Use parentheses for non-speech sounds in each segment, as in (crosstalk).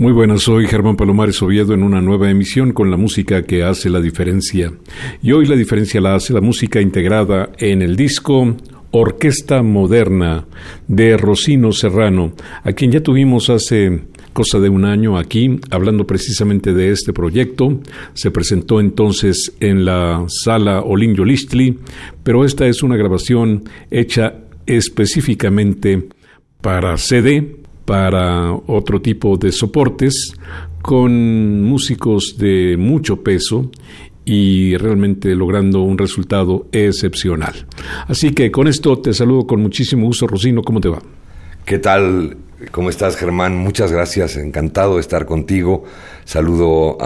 Muy buenas, soy Germán Palomares Oviedo en una nueva emisión con la música que hace la diferencia. Y hoy la diferencia la hace la música integrada en el disco Orquesta Moderna de Rocino Serrano, a quien ya tuvimos hace cosa de un año aquí, hablando precisamente de este proyecto. Se presentó entonces en la sala Olinjo Listli, pero esta es una grabación hecha específicamente para CD, para otro tipo de soportes con músicos de mucho peso y realmente logrando un resultado excepcional. Así que con esto te saludo con muchísimo gusto, Rosino, ¿cómo te va? ¿Qué tal? ¿Cómo estás, Germán? Muchas gracias, encantado de estar contigo. Saludo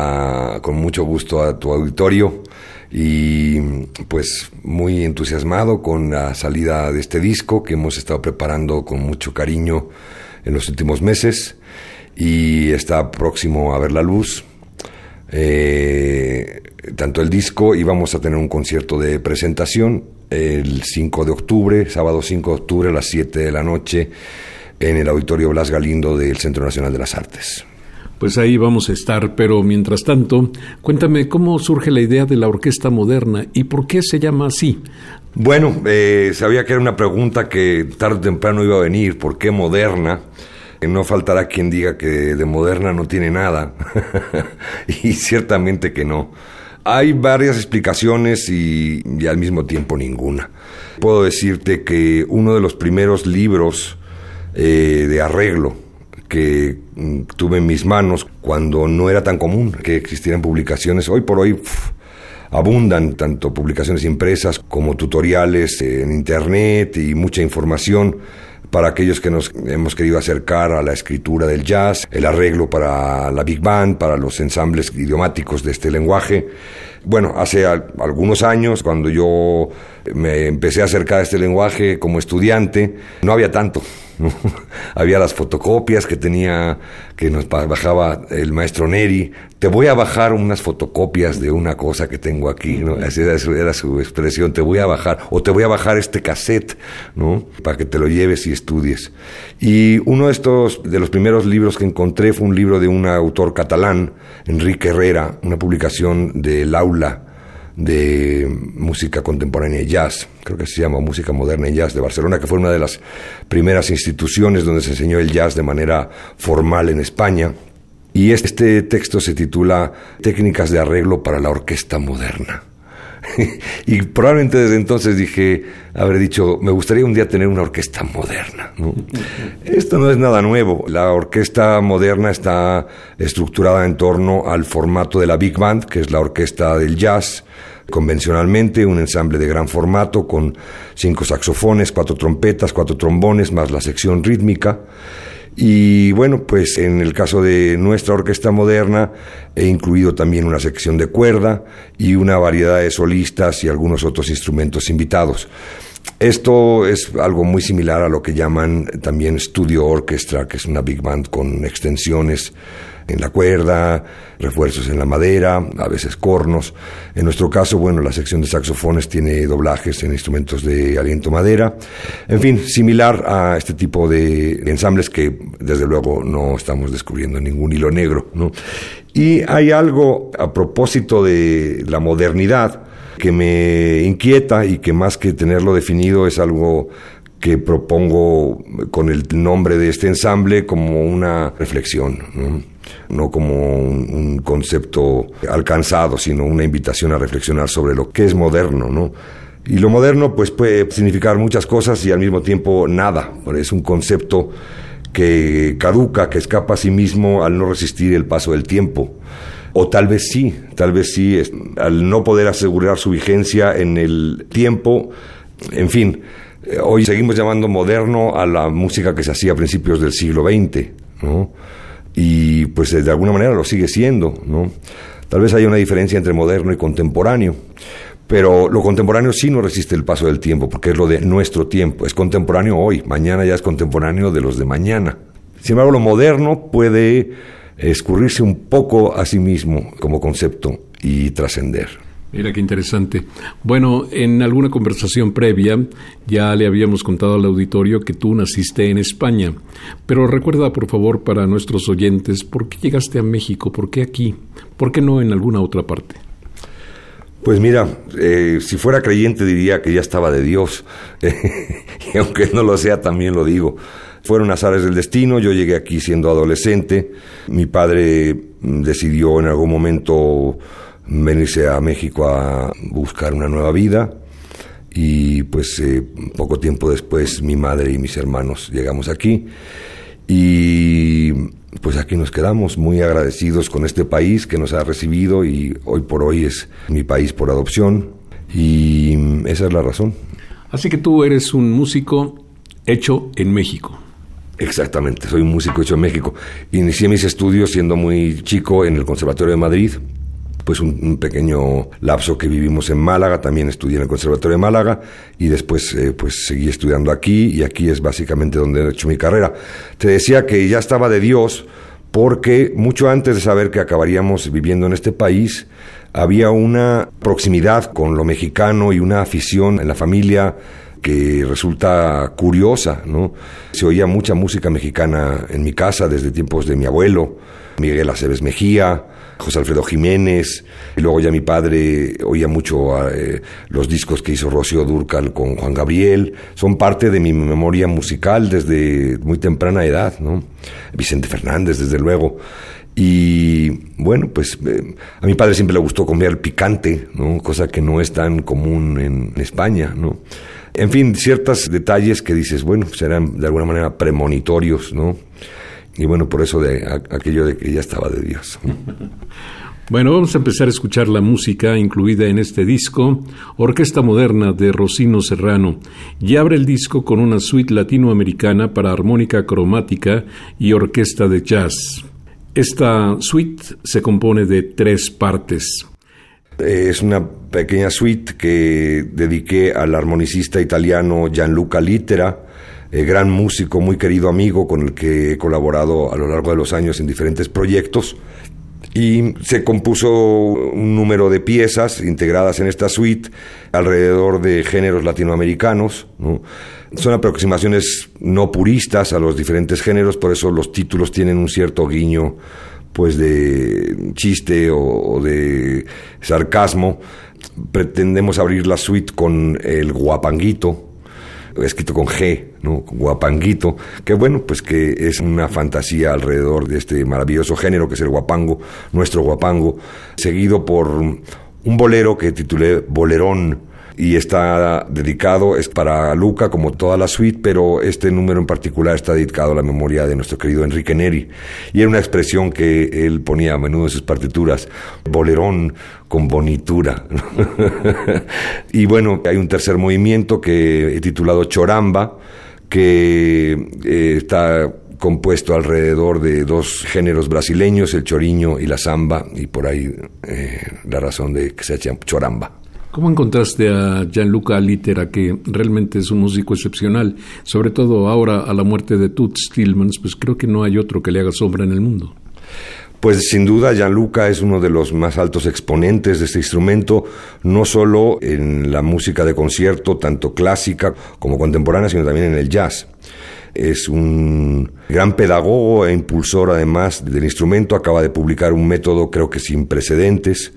con mucho gusto a tu auditorio y pues muy entusiasmado con la salida de este disco que hemos estado preparando con mucho cariño en los últimos meses y está próximo a ver la luz. Eh, tanto el disco y vamos a tener un concierto de presentación el 5 de octubre, sábado 5 de octubre a las 7 de la noche en el Auditorio Blas Galindo del Centro Nacional de las Artes. Pues ahí vamos a estar, pero mientras tanto, cuéntame cómo surge la idea de la orquesta moderna y por qué se llama así. Bueno, eh, sabía que era una pregunta que tarde o temprano iba a venir, ¿por qué moderna? No faltará quien diga que de moderna no tiene nada, (laughs) y ciertamente que no. Hay varias explicaciones y, al mismo tiempo ninguna. Puedo decirte que uno de los primeros libros eh, de arreglo que mm, tuve en mis manos cuando no era tan común que existieran publicaciones, hoy por hoy abundan tanto publicaciones impresas como tutoriales en Internet y mucha información para aquellos que nos hemos querido acercar a la escritura del jazz, el arreglo para la big band, para los ensambles idiomáticos de este lenguaje. Bueno, hace algunos años, cuando yo me empecé a acercar a este lenguaje como estudiante, no había tanto. (laughs) Había las fotocopias que tenía, que nos bajaba el maestro Neri. Te voy a bajar unas fotocopias de una cosa que tengo aquí, ¿no? Así era su, era su expresión, te voy a bajar, o te voy a bajar este cassette, ¿no? Para que te lo lleves y estudies. Y uno de estos, de los primeros libros que encontré fue un libro de un autor catalán, Enrique Herrera, una publicación del de música contemporánea y jazz, creo que se llama Música Moderna y Jazz de Barcelona, que fue una de las primeras instituciones donde se enseñó el jazz de manera formal en España. Y este texto se titula Técnicas de arreglo para la orquesta moderna. (laughs) y probablemente desde entonces dije, habré dicho, me gustaría un día tener una orquesta moderna. Esto no es nada nuevo. La orquesta moderna está estructurada en torno al formato de la Big Band, que es la orquesta del jazz, convencionalmente un ensamble de gran formato con cinco saxofones, cuatro trompetas, cuatro trombones, más la sección rítmica. Y bueno, pues en el caso de nuestra orquesta moderna he incluido también una sección de cuerda y una variedad de solistas y algunos otros instrumentos invitados. Esto es algo muy similar a lo que llaman también studio orchestra, que es una big band con extensiones en la cuerda, refuerzos en la madera, a veces cornos. En nuestro caso, bueno, la sección de saxofones tiene doblajes en instrumentos de aliento madera. En fin, similar a este tipo de ensambles que desde luego no estamos descubriendo ningún hilo negro, ¿no? Y hay algo a propósito de la modernidad que me inquieta y que más que tenerlo definido es algo que propongo con el nombre de este ensamble como una reflexión, no, como un, concepto alcanzado, sino una invitación a reflexionar sobre lo que es moderno, ¿no? Y lo moderno pues puede significar muchas cosas y al mismo tiempo nada, es un concepto que caduca, que escapa a sí mismo al no resistir el paso del tiempo. O tal vez sí, tal vez sí, al no poder asegurar su vigencia en el tiempo, en fin, hoy seguimos llamando moderno a la música que se hacía a principios del siglo XX, ¿no? Y pues de alguna manera lo sigue siendo, ¿no? Tal vez haya una diferencia entre moderno y contemporáneo, pero lo contemporáneo sí no resiste el paso del tiempo, porque es lo de nuestro tiempo, es contemporáneo hoy, mañana ya es contemporáneo de los de mañana. Sin embargo, lo moderno puede escurrirse un poco a sí mismo como concepto y trascender. Mira qué interesante. Bueno, en alguna conversación previa ya le habíamos contado al auditorio que tú naciste en España, pero recuerda por favor para nuestros oyentes por qué llegaste a México, por qué aquí, por qué no en alguna otra parte. Pues mira, eh, si fuera creyente diría que ya estaba de Dios, (laughs) y aunque no lo sea también lo digo. Fueron azares del destino, yo llegué aquí siendo adolescente, mi padre decidió en algún momento venirse a México a buscar una nueva vida y pues eh, poco tiempo después mi madre y mis hermanos llegamos aquí y pues aquí nos quedamos muy agradecidos con este país que nos ha recibido y hoy por hoy es mi país por adopción y esa es la razón. Así que tú eres un músico hecho en México. Exactamente, soy un músico hecho en México. Inicié mis estudios siendo muy chico en el Conservatorio de Madrid pues un, pequeño lapso que vivimos en Málaga, también estudié en el Conservatorio de Málaga y después eh, pues seguí estudiando aquí y aquí es básicamente donde he hecho mi carrera. Te decía que ya estaba de Dios porque mucho antes de saber que acabaríamos viviendo en este país, había una proximidad con lo mexicano y una afición en la familia que resulta curiosa, ¿no? Se oía mucha música mexicana en mi casa desde tiempos de mi abuelo, Miguel Aceves Mejía, José Alfredo Jiménez, y luego ya mi padre oía mucho eh, los discos que hizo Rocío Durcal con Juan Gabriel, son parte de mi memoria musical desde muy temprana edad, ¿no? Vicente Fernández, desde luego. Y bueno, pues eh, a mi padre siempre le gustó comer picante, ¿no? Cosa que no es tan común en, España, ¿no? En fin, ciertos detalles que dices, bueno, serán de alguna manera premonitorios, ¿no? Y bueno, por eso de aquello de que ya estaba de Dios. (laughs) Bueno, vamos a empezar a escuchar la música incluida en este disco, Orquesta Moderna de Rocino Serrano, y abre el disco con una suite latinoamericana para armónica cromática y orquesta de jazz. Esta suite se compone de tres partes. Es una pequeña suite que dediqué al armonicista italiano Gianluca Littera, eh, gran músico, muy querido amigo con el que he colaborado a lo largo de los años en diferentes proyectos. Y se compuso un número de piezas integradas en esta suite alrededor de géneros latinoamericanos. Son aproximaciones no puristas a los diferentes géneros, por eso los títulos tienen un cierto guiño pues de chiste o de sarcasmo. Pretendemos abrir la suite con el guapanguito, escrito con G, ¿no? Guapanguito, que bueno, pues que es una fantasía alrededor de este maravilloso género que es el guapango, nuestro guapango, seguido por un bolero que titulé Bolerón, y está dedicado, es para Luca como toda la suite, pero este número en particular está dedicado a la memoria de nuestro querido Enrique Neri. Y era una expresión que él ponía a menudo en sus partituras, bolerón con bonitura. (laughs) y bueno, hay un tercer movimiento que he titulado Choramba, que eh, está compuesto alrededor de dos géneros brasileños, el choriño y la samba, y por ahí eh, la razón de que se llama choramba. ¿Cómo encontraste a Gianluca Litera, que realmente es un músico excepcional? Sobre todo ahora, a la muerte de Toots Tillmans, pues creo que no hay otro que le haga sombra en el mundo. Pues sin duda Gianluca es uno de los más altos exponentes de este instrumento, no solo en la música de concierto, tanto clásica como contemporánea, sino también en el jazz. Es un gran pedagogo e impulsor además del instrumento, acaba de publicar un método creo que sin precedentes,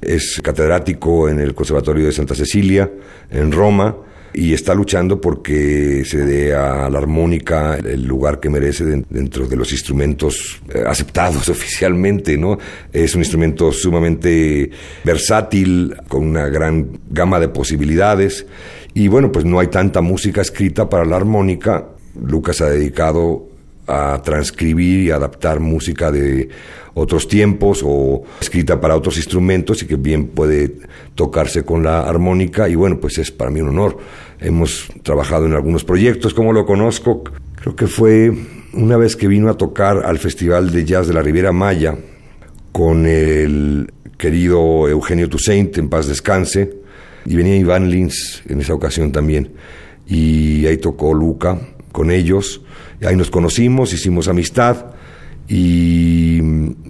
es catedrático en el Conservatorio de Santa Cecilia, en Roma, y está luchando porque se dé a la armónica el lugar que merece dentro de los instrumentos eh, aceptados (laughs) oficialmente, ¿no? Es un instrumento sumamente versátil, con una gran gama de posibilidades y bueno, pues no hay tanta música escrita para la armónica. Lucas ha dedicado a transcribir y adaptar música de otros tiempos o escrita para otros instrumentos y que bien puede tocarse con la armónica. Y bueno, pues es para mí un honor. Hemos trabajado en algunos proyectos, como lo conozco, creo que fue una vez que vino a tocar al Festival de Jazz de la Riviera Maya con el querido Eugenio Toussaint, en paz descanse, y venía Iván Lins en esa ocasión también, y ahí tocó Luca con ellos, y ahí nos conocimos, hicimos amistad, y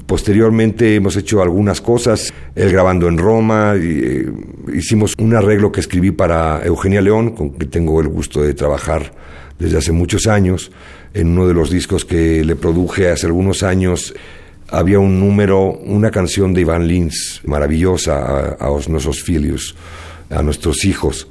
posteriormente hemos hecho algunas cosas, él grabando en Roma, eh, hicimos un arreglo que escribí para Eugenia León, con quien tengo el gusto de trabajar desde hace muchos años, en uno de los discos que le produje hace algunos años había un número, una canción de Iván Lins maravillosa a, a nuestros filios, a nuestros hijos.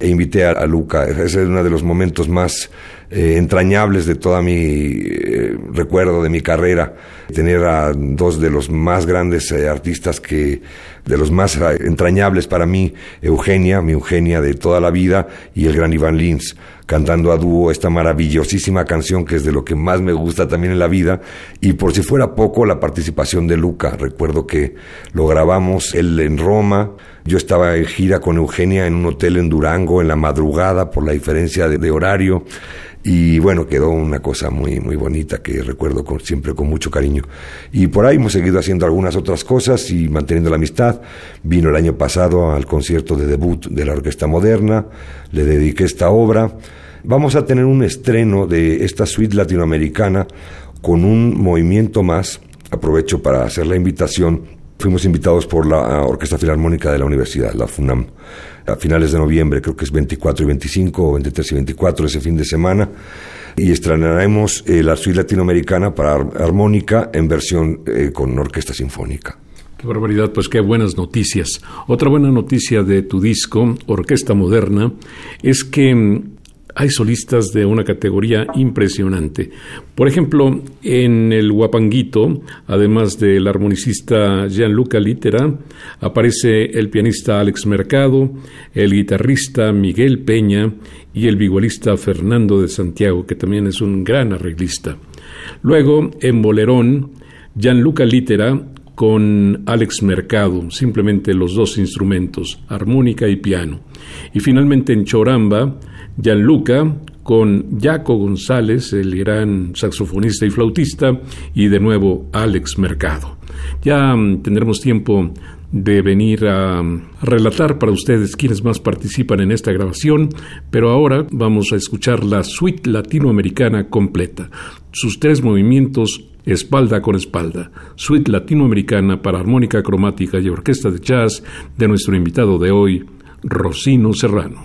E invité a, Luca. Ese es uno de los momentos más eh, entrañables de toda mi eh, recuerdo de mi carrera. Tener a dos de los más grandes eh, artistas que, de los más entrañables para mí, Eugenia, mi Eugenia de toda la vida, y el gran Iván Lins, cantando a dúo esta maravillosísima canción que es de lo que más me gusta también en la vida. Y por si fuera poco, la participación de Luca. Recuerdo que lo grabamos él en Roma. Yo estaba en gira con Eugenia en un hotel en Durango en la madrugada por la diferencia de horario. Y bueno, quedó una cosa muy, muy bonita que recuerdo con, siempre con mucho cariño. Y por ahí hemos seguido haciendo algunas otras cosas y manteniendo la amistad. Vino el año pasado al concierto de debut de la Orquesta Moderna, le dediqué esta obra. Vamos a tener un estreno de esta suite latinoamericana con un movimiento más. Aprovecho para hacer la invitación. Fuimos invitados por la Orquesta Filarmónica de la Universidad, la FUNAM a finales de noviembre, creo que es 24 y 25 o 23 y 24 ese fin de semana. Y estrenaremos eh, la suite latinoamericana para armónica en versión eh, con orquesta sinfónica. Qué barbaridad, pues qué buenas noticias. Otra buena noticia de tu disco, Orquesta Moderna, es que mm, hay solistas de una categoría impresionante. Por ejemplo, en el Guapanguito, además del armonicista Gianluca Litera, aparece el pianista Alex Mercado, el guitarrista Miguel Peña y el vigualista Fernando de Santiago, que también es un gran arreglista. Luego, en Bolerón, Gianluca Litera con Alex Mercado, simplemente los dos instrumentos, armónica y piano. Y finalmente en Choramba, Gianluca con Jaco González, el gran saxofonista y flautista, y de nuevo Alex Mercado. Ya mm, tendremos tiempo de venir a mm, relatar para ustedes quienes más participan en esta grabación, pero ahora vamos a escuchar la suite latinoamericana completa, sus tres movimientos espalda con espalda, suite latinoamericana para armónica cromática y orquesta de jazz de nuestro invitado de hoy, Rosino Serrano.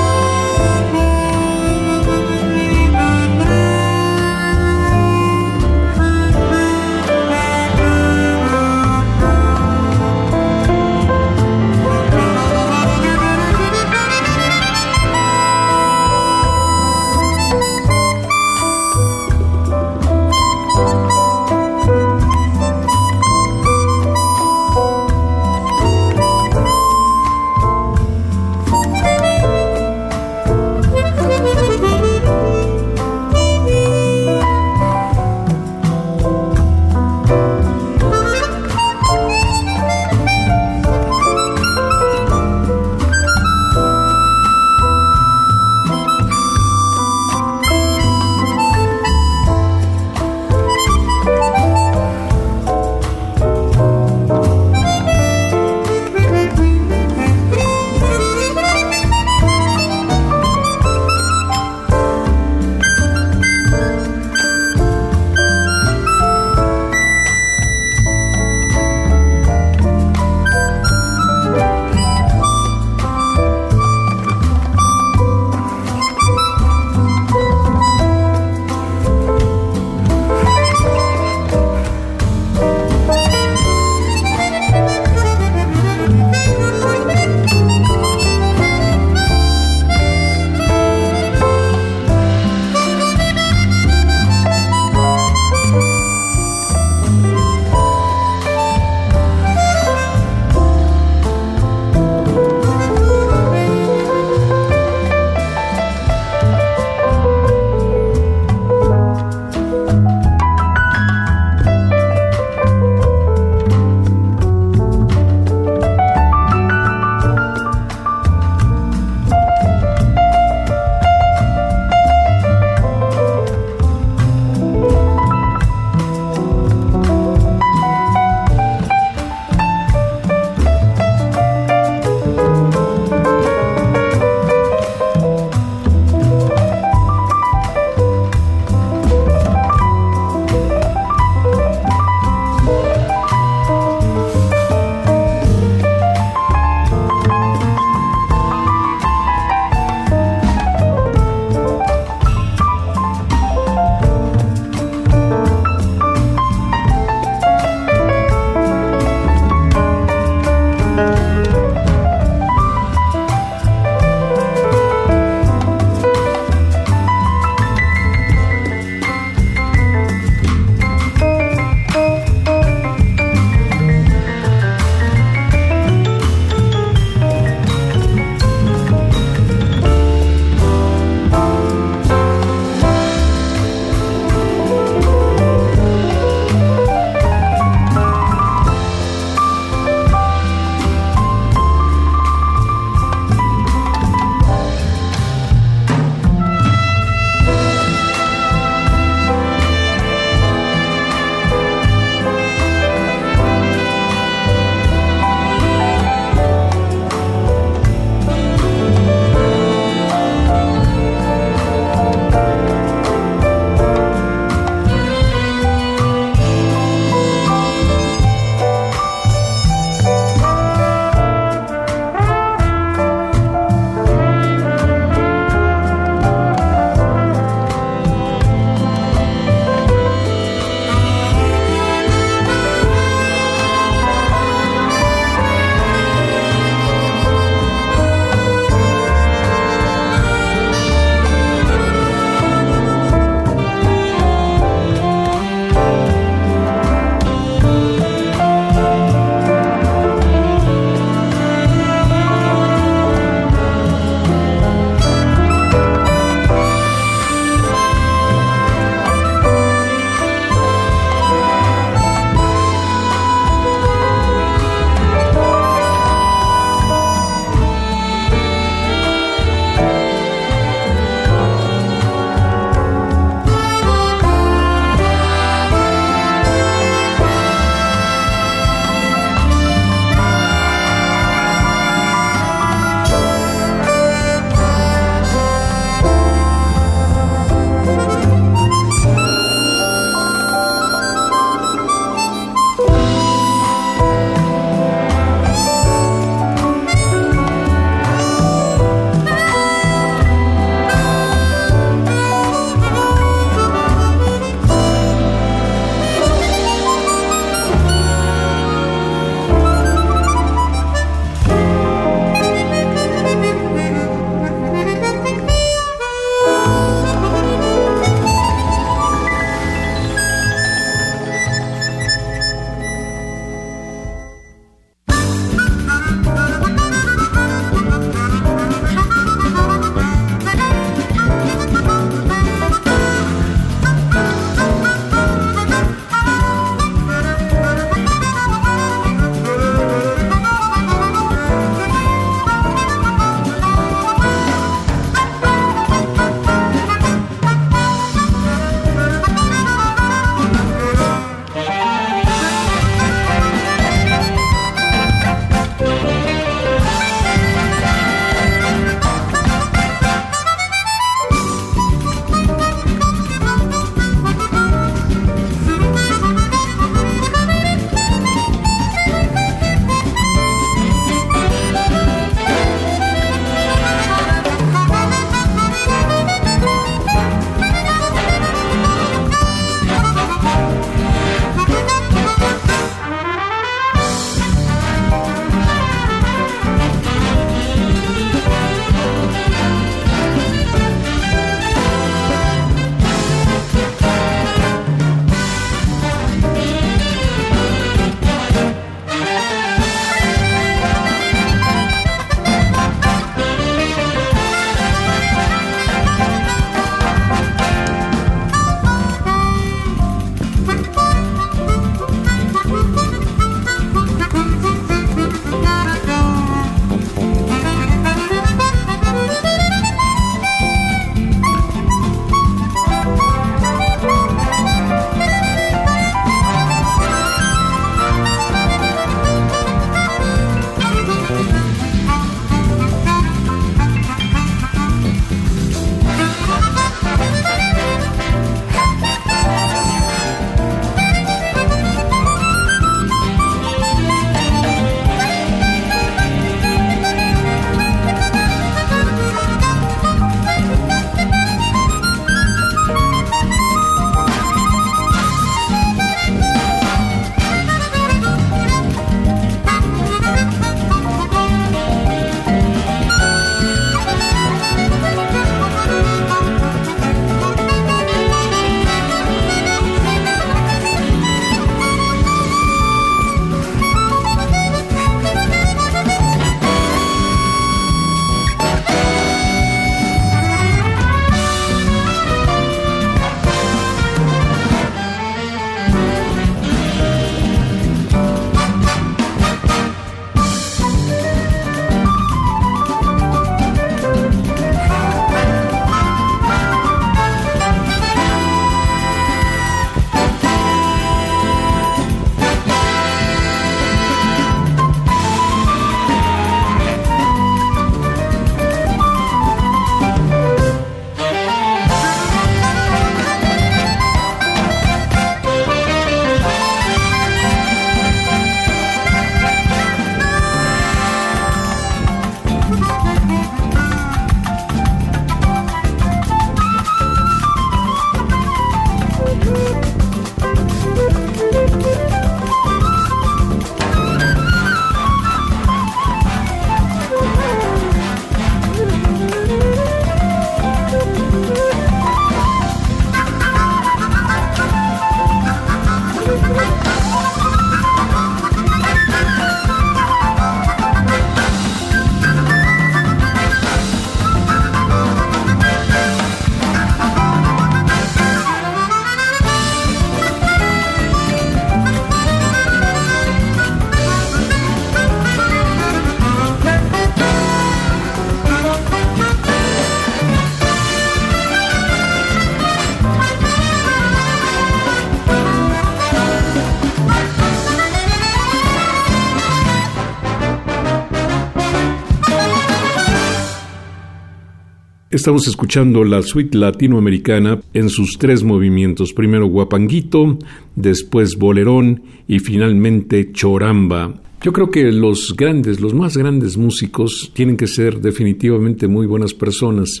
Estamos escuchando la suite latinoamericana en sus tres movimientos, primero guapanguito, después bolerón y finalmente choramba. Yo creo que los grandes, los más grandes músicos tienen que ser definitivamente muy buenas personas.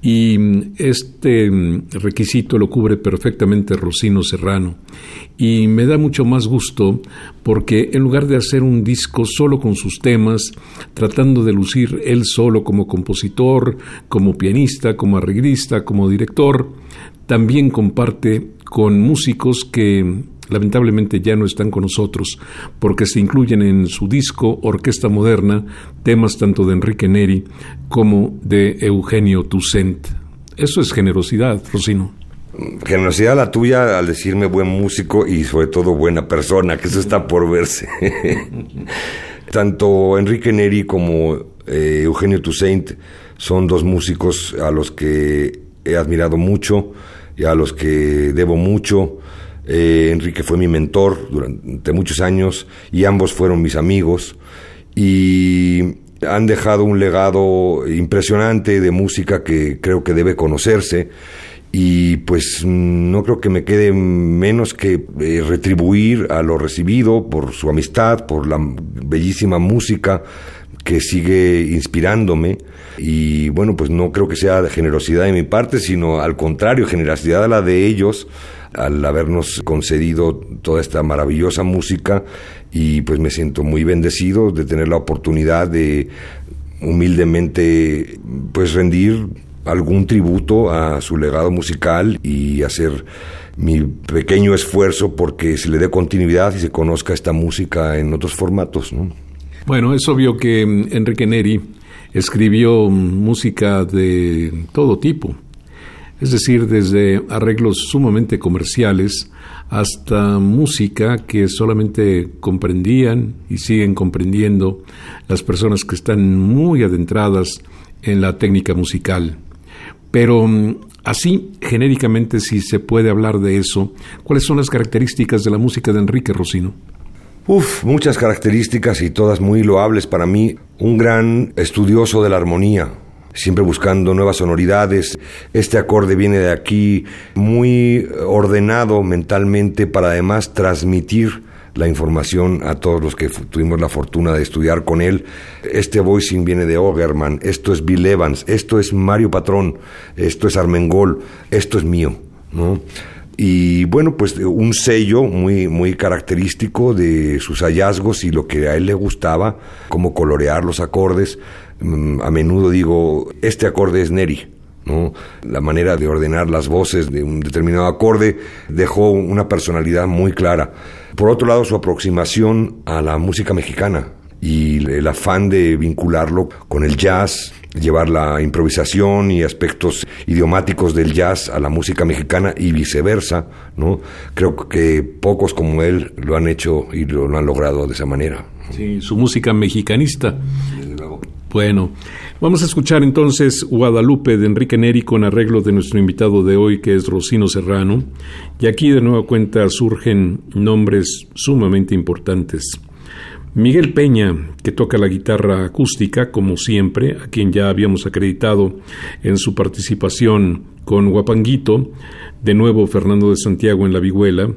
Y mm, este mm, requisito lo cubre perfectamente Rocino Serrano. Y me da mucho más gusto porque en lugar de hacer un disco solo con sus temas, tratando de lucir él solo como compositor, como pianista, como arreglista, como director, también comparte con músicos que lamentablemente ya no están con nosotros, porque se incluyen en su disco Orquesta Moderna temas tanto de Enrique Neri como de Eugenio Toussaint. Eso es generosidad, Rosino. Generosidad la tuya al decirme buen músico y sobre todo buena persona, que eso está por verse. (laughs) Tanto Enrique Neri como eh, Eugenio Toussaint son dos músicos a los que he admirado mucho y a los que debo mucho eh, Enrique fue mi mentor durante muchos años y ambos fueron mis amigos. Y han dejado un legado impresionante de música que creo que debe conocerse. Y pues no creo que me quede menos que eh, retribuir a lo recibido por su amistad, por la bellísima música que sigue inspirándome. Y bueno pues no creo que sea generosidad de mi parte sino al contrario generosidad a la de ellos al habernos concedido toda esta maravillosa música y pues me siento muy bendecido de tener la oportunidad de humildemente pues rendir algún tributo a su legado musical y hacer mi pequeño esfuerzo porque se le dé continuidad y se conozca esta música en otros formatos. Bueno, es obvio que Enrique Neri escribió música de todo tipo es decir, desde arreglos sumamente comerciales hasta música que solamente comprendían y siguen comprendiendo las personas que están muy adentradas en la técnica musical. Pero mm, así, genéricamente, si se puede hablar de eso, ¿cuáles son las características de la música de Enrique Rosino? Uf, muchas características y todas muy loables para mí. Un gran estudioso de la armonía, siempre buscando nuevas sonoridades. Este acorde viene de aquí, muy ordenado mentalmente para además transmitir la información a todos los que tuvimos la fortuna de estudiar con él. Este voicing viene de Ogerman, esto es Bill Evans, esto es Mario Patrón, esto es Armengol, esto es mío, ¿no? Y bueno, pues un sello muy, muy característico de sus hallazgos y lo que a él le gustaba, como colorear los acordes. Mm, a menudo digo, este acorde es Neri. ¿no? La manera de ordenar las voces de un determinado acorde dejó una personalidad muy clara. Por otro lado, su aproximación a la música mexicana y el afán de vincularlo con el jazz, llevar la improvisación y aspectos idiomáticos del jazz a la música mexicana y viceversa, ¿no? Creo que pocos como él lo han hecho y lo, han logrado de esa manera. Sí, su música mexicanista. Bueno, vamos a escuchar entonces Guadalupe de Enrique Neri con arreglo de nuestro invitado de hoy, que es Rocino Serrano. Y aquí de nueva cuenta surgen nombres sumamente importantes. Miguel Peña, que toca la guitarra acústica, como siempre, a quien ya habíamos acreditado en su participación con Guapanguito, de nuevo Fernando de Santiago en la vihuela,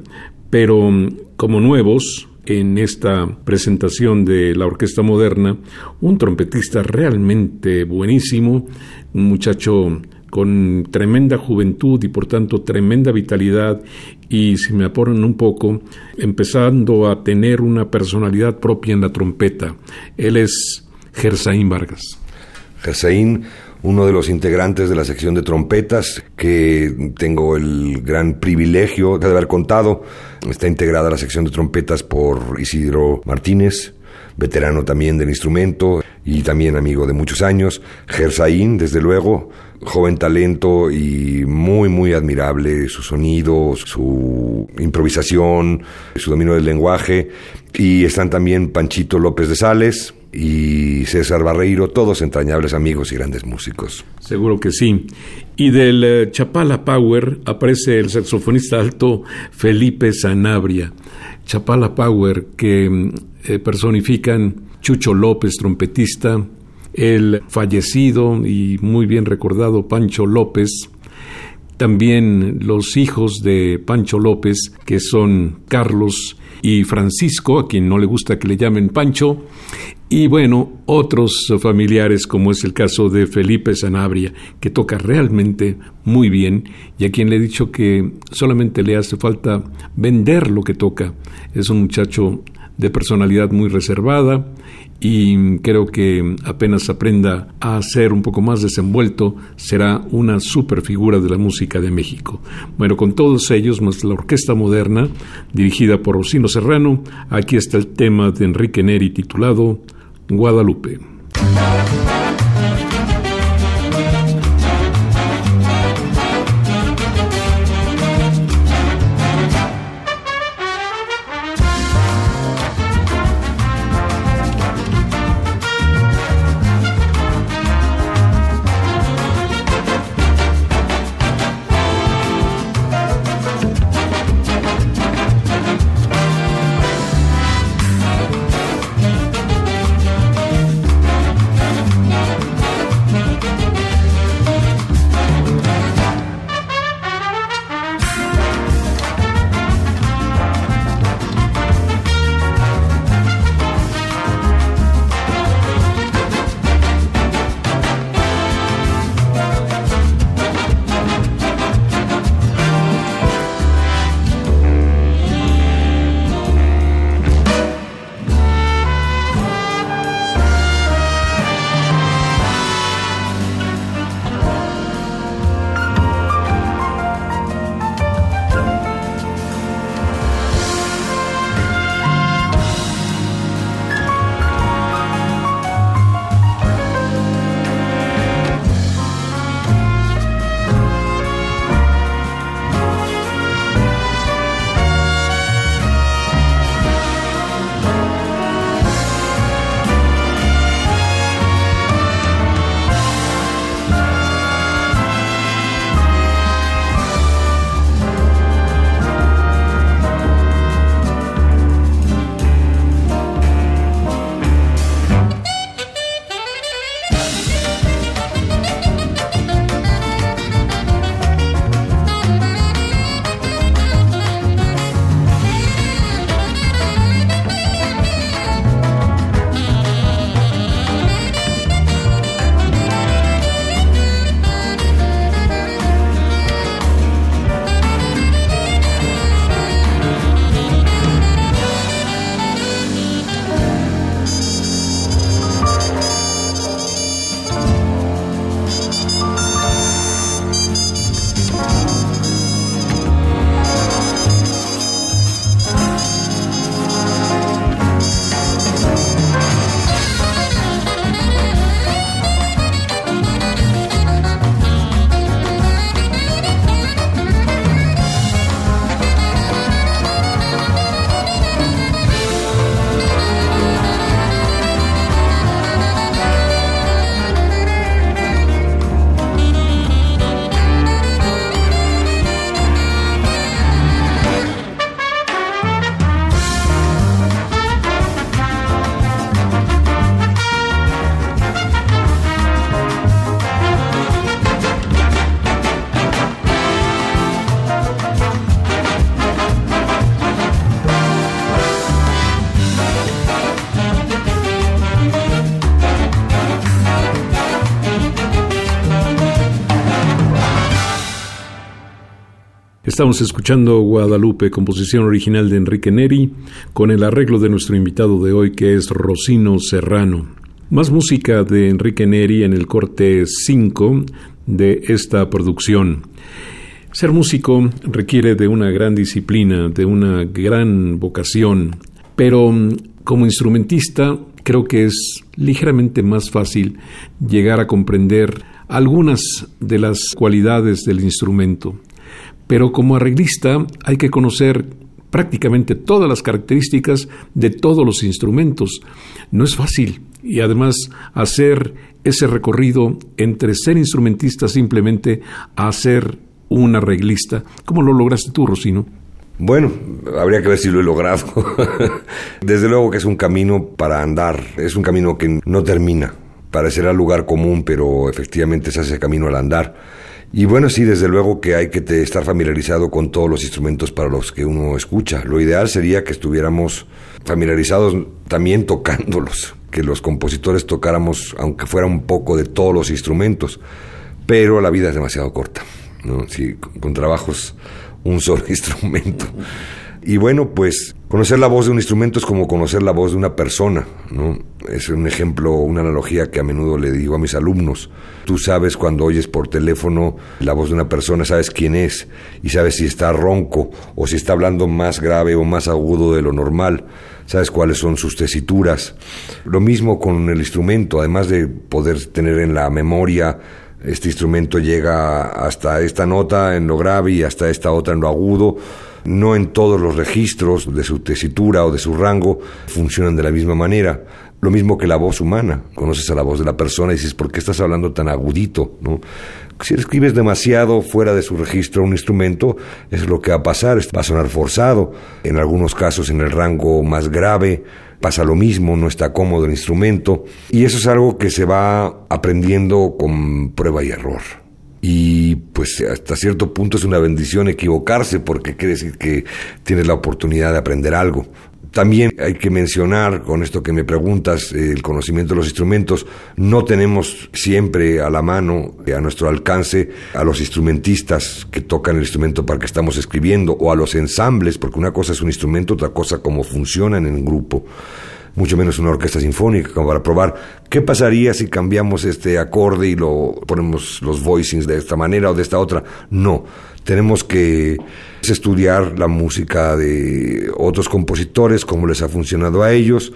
pero como nuevos, en esta presentación de la Orquesta Moderna, un trompetista realmente buenísimo, un muchacho con tremenda juventud y por tanto tremenda vitalidad y si me apuran un poco, empezando a tener una personalidad propia en la trompeta. Él es Gersaín Vargas. Gersaín, uno de los integrantes de la sección de trompetas que tengo el gran privilegio de haber contado. Está integrada la sección de trompetas por Isidro Martínez, veterano también del instrumento y también amigo de muchos años. Gersaín, desde luego, joven talento y muy, muy admirable su sonido, su improvisación, su dominio del lenguaje. Y están también Panchito López de Sales, y César Barreiro, todos entrañables amigos y grandes músicos. Seguro que sí. Y del eh, Chapala Power aparece el saxofonista alto Felipe Sanabria. Chapala Power, que mm, eh, personifican Chucho López, trompetista, el fallecido y muy bien recordado Pancho López, también los hijos de Pancho López, que son Carlos y Francisco, a quien no le gusta que le llamen Pancho, y bueno, otros familiares como es el caso de Felipe Sanabria, que toca realmente muy bien y a quien le he dicho que solamente le hace falta vender lo que toca. Es un muchacho de personalidad muy reservada y creo que apenas aprenda a ser un poco más desenvuelto, será una super figura de la música de México. Bueno, con todos ellos, más la orquesta moderna, dirigida por Rocino Serrano, aquí está el tema de Enrique Neri titulado Guadalupe. Estamos escuchando Guadalupe, composición original de Enrique Neri, con el arreglo de nuestro invitado de hoy que es Rocino Serrano. Más música de Enrique Neri en el corte 5 de esta producción. Ser músico requiere de una gran disciplina, de una gran vocación, pero mm, como instrumentista creo que es ligeramente más fácil llegar a comprender algunas de las cualidades del instrumento. Pero como arreglista hay que conocer prácticamente todas las características de todos los instrumentos. No es fácil y además hacer ese recorrido entre ser instrumentista simplemente a ser un arreglista. ¿Cómo lo lograste tú, Rocino? Bueno, habría que ver si lo he logrado. (laughs) Desde luego que es un camino para andar, es un camino que no termina. parecerá lugar común, pero efectivamente se hace camino al andar. Y bueno, sí, desde luego que hay que estar familiarizado con todos los instrumentos para los que uno escucha. Lo ideal sería que estuviéramos familiarizados también tocándolos, que los compositores tocáramos, aunque fuera un poco de todos los instrumentos, pero la vida es demasiado corta, ¿no? Si con trabajos un solo (laughs) instrumento. Y bueno, pues conocer la voz de un instrumento es como conocer la voz de una persona, ¿no? Es un ejemplo, una analogía que a menudo le digo a mis alumnos. Tú sabes cuando oyes por teléfono la voz de una persona, sabes quién es y sabes si está ronco o si está hablando más grave o más agudo de lo normal. Sabes cuáles son sus tesituras. Lo mismo con el instrumento, además de poder tener en la memoria este instrumento llega hasta esta nota en lo grave y hasta esta otra en lo agudo no en todos los registros de su tesitura o de su rango funcionan de la misma manera. Lo mismo que la voz humana. Conoces a la voz de la persona y dices, ¿por qué estás hablando tan agudito? ¿No? Si escribes demasiado fuera de su registro un instrumento, es lo que va a pasar, va a sonar forzado. En algunos casos, en el rango más grave, pasa lo mismo, no está cómodo el instrumento. Y eso es algo que se va aprendiendo con prueba y error y pues hasta cierto punto es una bendición equivocarse porque quiere decir que tienes la oportunidad de aprender algo. También hay que mencionar, con esto que me preguntas, el conocimiento de los instrumentos, no tenemos siempre a la mano, a nuestro alcance, a los instrumentistas que tocan el instrumento para que estamos escribiendo, o a los ensambles, porque una cosa es un instrumento, otra cosa cómo funcionan en un grupo mucho menos una orquesta sinfónica, como para probar qué pasaría si cambiamos este acorde y lo ponemos los voicings de esta manera o de esta otra. No, tenemos que estudiar la música de otros compositores, cómo les ha funcionado a ellos,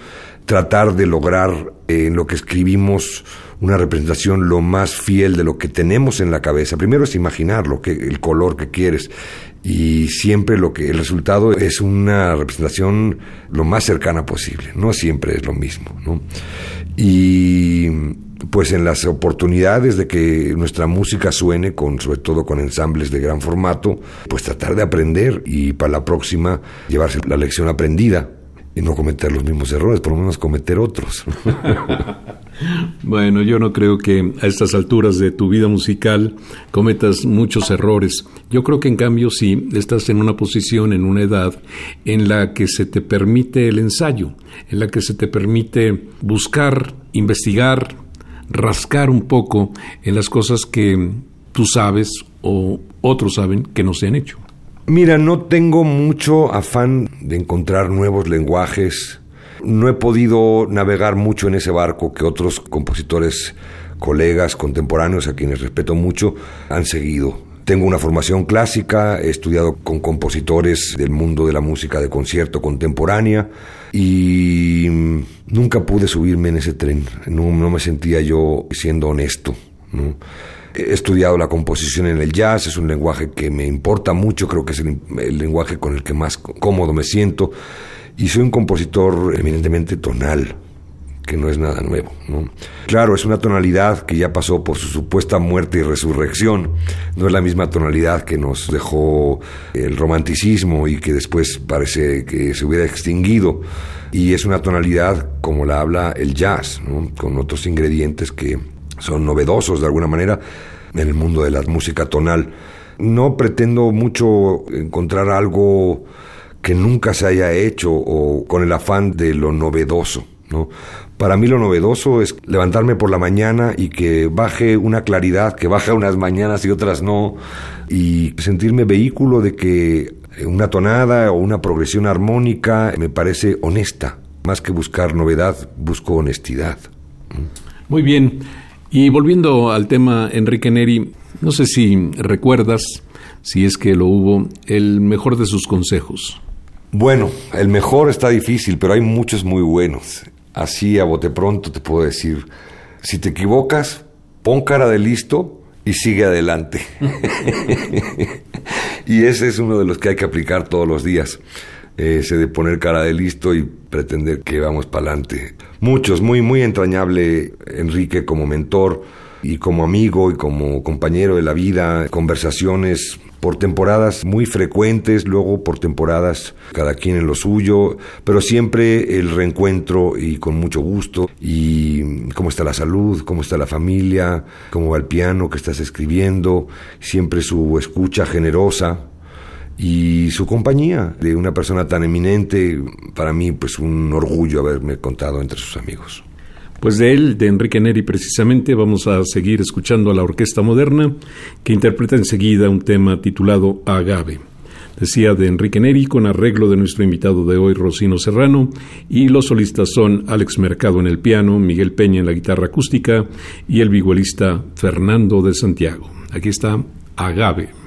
tratar de lograr en lo que escribimos una representación lo más fiel de lo que tenemos en la cabeza. Primero es imaginar lo que, el color que quieres y siempre lo que el resultado es una representación lo más cercana posible. No siempre es lo mismo, ¿no? Y pues en las oportunidades de que nuestra música suene, con, sobre todo con ensambles de gran formato, pues tratar de aprender y para la próxima llevarse la lección aprendida y no cometer los mismos errores, por lo menos cometer otros. (laughs) bueno, yo no creo que a estas alturas de tu vida musical cometas muchos errores. Yo creo que en cambio sí estás en una posición, en una edad en la que se te permite el ensayo, en la que se te permite buscar, investigar, rascar un poco en las cosas que tú sabes o otros saben que no se han hecho. Mira, no tengo mucho afán de encontrar nuevos lenguajes. No he podido navegar mucho en ese barco que otros compositores, colegas, contemporáneos, a quienes respeto mucho, han seguido. Tengo una formación clásica, he estudiado con compositores del mundo de la música de concierto contemporánea y nunca pude subirme en ese tren. No, me sentía yo siendo honesto. He estudiado la composición en el jazz, es un lenguaje que me importa mucho, creo que es el, lenguaje con el que más cómodo me siento. Y soy un compositor eminentemente tonal, que no es nada nuevo. ¿no? Claro, es una tonalidad que ya pasó por su supuesta muerte y resurrección. No es la misma tonalidad que nos dejó el romanticismo y que después parece que se hubiera extinguido. Y es una tonalidad como la habla el jazz, con otros ingredientes que son novedosos de alguna manera en el mundo de la música tonal. No pretendo mucho encontrar algo que nunca se haya hecho o con el afán de lo novedoso. ¿no? Para mí lo novedoso es levantarme por la mañana y que baje una claridad, que baje unas mañanas y otras no, y sentirme vehículo de que una tonada o una progresión armónica me parece honesta. Más que buscar novedad, busco honestidad. Muy bien. Y volviendo al tema Enrique Neri, no sé si recuerdas, si es que lo hubo, el mejor de sus consejos. Bueno, el mejor está difícil, pero hay muchos muy buenos. Así a bote pronto te puedo decir, si te equivocas, pon cara de listo y sigue adelante. (laughs) y ese es uno de los que hay que aplicar todos los días ese de poner cara de listo y pretender que vamos para adelante. Muchos, muy, muy entrañable Enrique como mentor, y como amigo y como compañero de la vida, conversaciones por temporadas muy frecuentes, luego por temporadas cada quien en lo suyo, pero siempre el reencuentro y con mucho gusto y cómo está la salud, cómo está la familia, cómo va el piano que estás escribiendo, siempre su escucha generosa y su compañía de una persona tan eminente, para mí pues un orgullo haberme contado entre sus amigos. Pues de él, de Enrique Neri precisamente, vamos a seguir escuchando a la Orquesta Moderna, que interpreta enseguida un tema titulado Agave. Decía de Enrique Neri con arreglo de nuestro invitado de hoy, Rocino Serrano, y los solistas son Alex Mercado en el piano, Miguel Peña en la guitarra acústica y el vihuelista Fernando de Santiago. Aquí está Agave.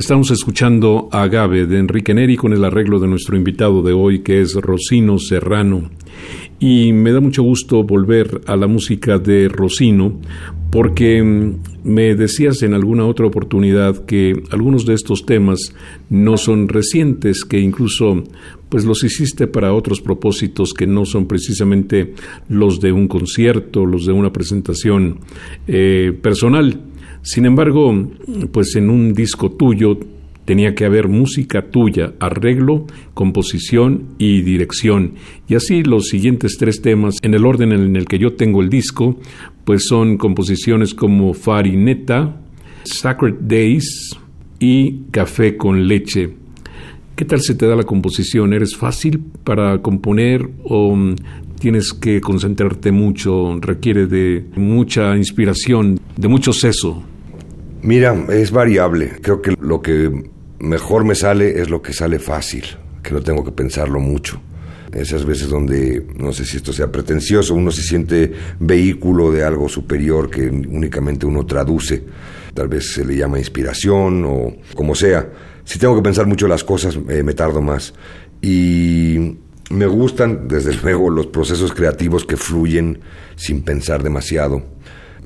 Estamos escuchando a Agave de Enrique Neri con el arreglo de nuestro invitado de hoy, que es Rosino Serrano. Y me da mucho gusto volver a la música de Rosino, porque mm, me decías en alguna otra oportunidad que algunos de estos temas no son recientes, que incluso pues los hiciste para otros propósitos que no son precisamente los de un concierto, los de una presentación eh, personal. Sin embargo, pues en un disco tuyo tenía que haber música tuya, arreglo, composición y dirección. Y así los siguientes tres temas, en el orden en el que yo tengo el disco, pues son composiciones como Farineta, Sacred Days y Café con leche. ¿Qué tal se te da la composición? ¿Eres fácil para componer o tienes que concentrarte mucho? ¿Requiere de mucha inspiración, de mucho seso? Mira, es variable. Creo que lo que mejor me sale es lo que sale fácil, que no tengo que pensarlo mucho. Esas veces donde, no sé si esto sea pretencioso, uno se siente vehículo de algo superior que únicamente uno traduce. Tal vez se le llama inspiración o como sea. Si tengo que pensar mucho las cosas, eh, me tardo más. Y me gustan, desde luego, los procesos creativos que fluyen sin pensar demasiado.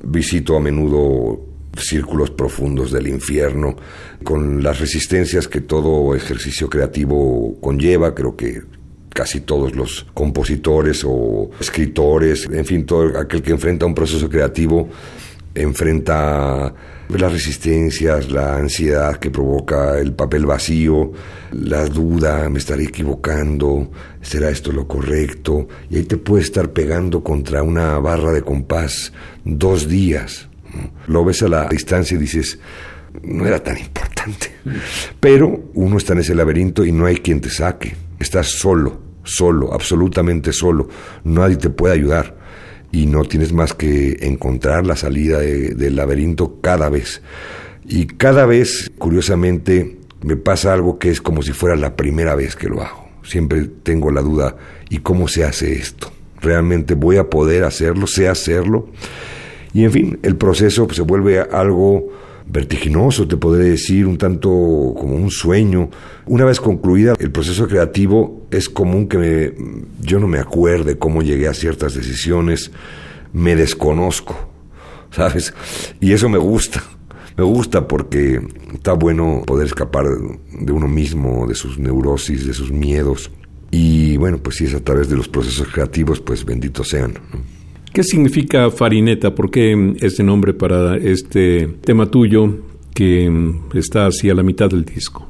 Visito a menudo círculos profundos del infierno, con las resistencias que todo ejercicio creativo conlleva, creo que casi todos los compositores o escritores, en fin, todo aquel que enfrenta un proceso creativo enfrenta las resistencias, la ansiedad que provoca el papel vacío, la duda, me estaré equivocando, será esto lo correcto, y ahí te puede estar pegando contra una barra de compás dos días lo ves a la distancia y dices, no era tan importante. Pero uno está en ese laberinto y no hay quien te saque. Estás solo, solo, absolutamente solo. Nadie te puede ayudar. Y no tienes más que encontrar la salida del laberinto cada vez. Y cada vez, curiosamente, me pasa algo que es como si fuera la primera vez que lo hago. Siempre tengo la duda, ¿y cómo se hace esto? ¿Realmente voy a poder hacerlo? ¿Sé hacerlo? Y en fin, el proceso se vuelve algo vertiginoso, te podré decir, un tanto como un sueño. Una vez concluida el proceso creativo, es común que yo no me acuerde cómo llegué a ciertas decisiones, me desconozco, ¿sabes? Y eso me gusta. Me gusta porque está bueno poder escapar de uno mismo, de sus neurosis, de sus miedos. Y bueno, pues si es a través de los procesos creativos, pues benditos sean. ¿Qué significa farineta? ¿Por qué este nombre para este tema tuyo que está así a la mitad del disco?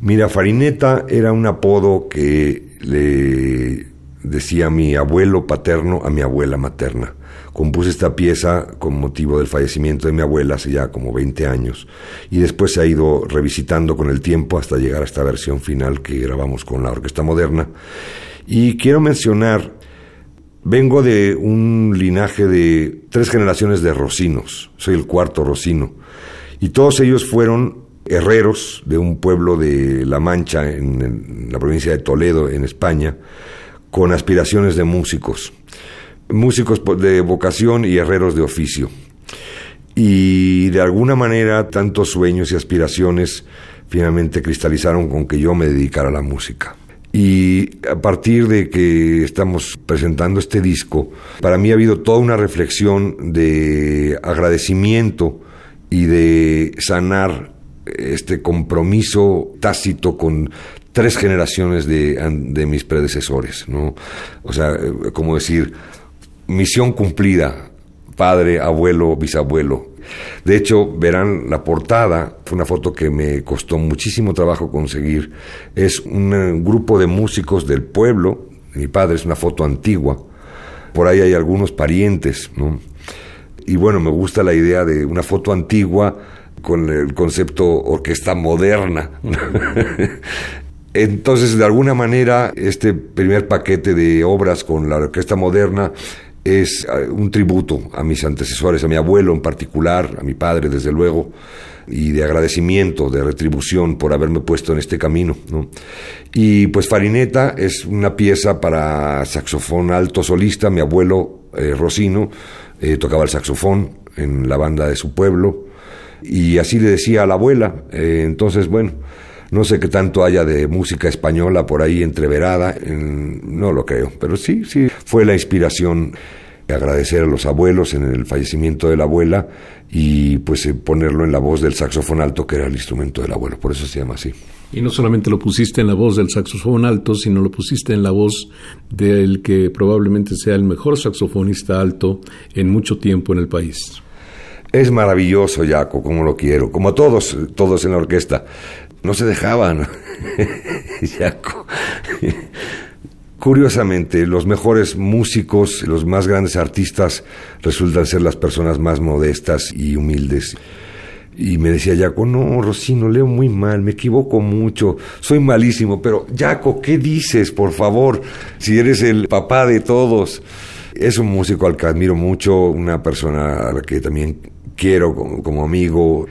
Mira, farineta era un apodo que le decía mi abuelo paterno a mi abuela materna. Compuse esta pieza con motivo del fallecimiento de mi abuela hace ya como 20 años y después se ha ido revisitando con el tiempo hasta llegar a esta versión final que grabamos con la Orquesta Moderna. Y quiero mencionar Vengo de un linaje de tres generaciones de rocinos, soy el cuarto rocino, y todos ellos fueron herreros de un pueblo de La Mancha, en, la provincia de Toledo, en España, con aspiraciones de músicos, músicos de vocación y herreros de oficio. Y de alguna manera tantos sueños y aspiraciones finalmente cristalizaron con que yo me dedicara a la música. Y a partir de que estamos presentando este disco, para mí ha habido toda una reflexión de agradecimiento y de sanar este compromiso tácito con tres generaciones de, de mis predecesores, ¿no? O sea, como decir, misión cumplida, padre, abuelo, bisabuelo, de hecho, verán la portada, fue una foto que me costó muchísimo trabajo conseguir. Es un eh, grupo de músicos del pueblo, mi padre es una foto antigua, por ahí hay algunos parientes, ¿no? Y bueno, me gusta la idea de una foto antigua con el concepto orquesta moderna. (laughs) Entonces, de alguna manera, este primer paquete de obras con la orquesta moderna es eh, un tributo a mis antecesores, a mi abuelo en particular, a mi padre desde luego, y de agradecimiento, de retribución por haberme puesto en este camino. Y pues Farineta es una pieza para saxofón alto solista, mi abuelo eh, Rosino eh, tocaba el saxofón en la banda de su pueblo, Y así le decía a la abuela. Entonces, bueno, no sé qué tanto haya de música española por ahí entreverada, no lo creo, pero sí, sí, fue la inspiración agradecer a los abuelos en el fallecimiento de la abuela y pues eh, ponerlo en la voz del saxofón alto que era el instrumento del abuelo, por eso se llama así. Y no solamente lo pusiste en la voz del saxofón alto, sino lo pusiste en la voz del que probablemente sea el mejor saxofonista alto en mucho tiempo en el país. Es maravilloso, Jaco, como lo quiero, como todos, todos en la orquesta. No se dejaban. (laughs) Curiosamente, los mejores músicos, los más grandes artistas resultan ser las personas más modestas y humildes. Y me decía Jaco, no, Rocino, leo muy mal, me equivoco mucho, soy malísimo, pero Jaco, ¿qué dices, por favor? Si eres el papá de todos. Es un músico al que admiro mucho, una persona a la que también quiero como amigo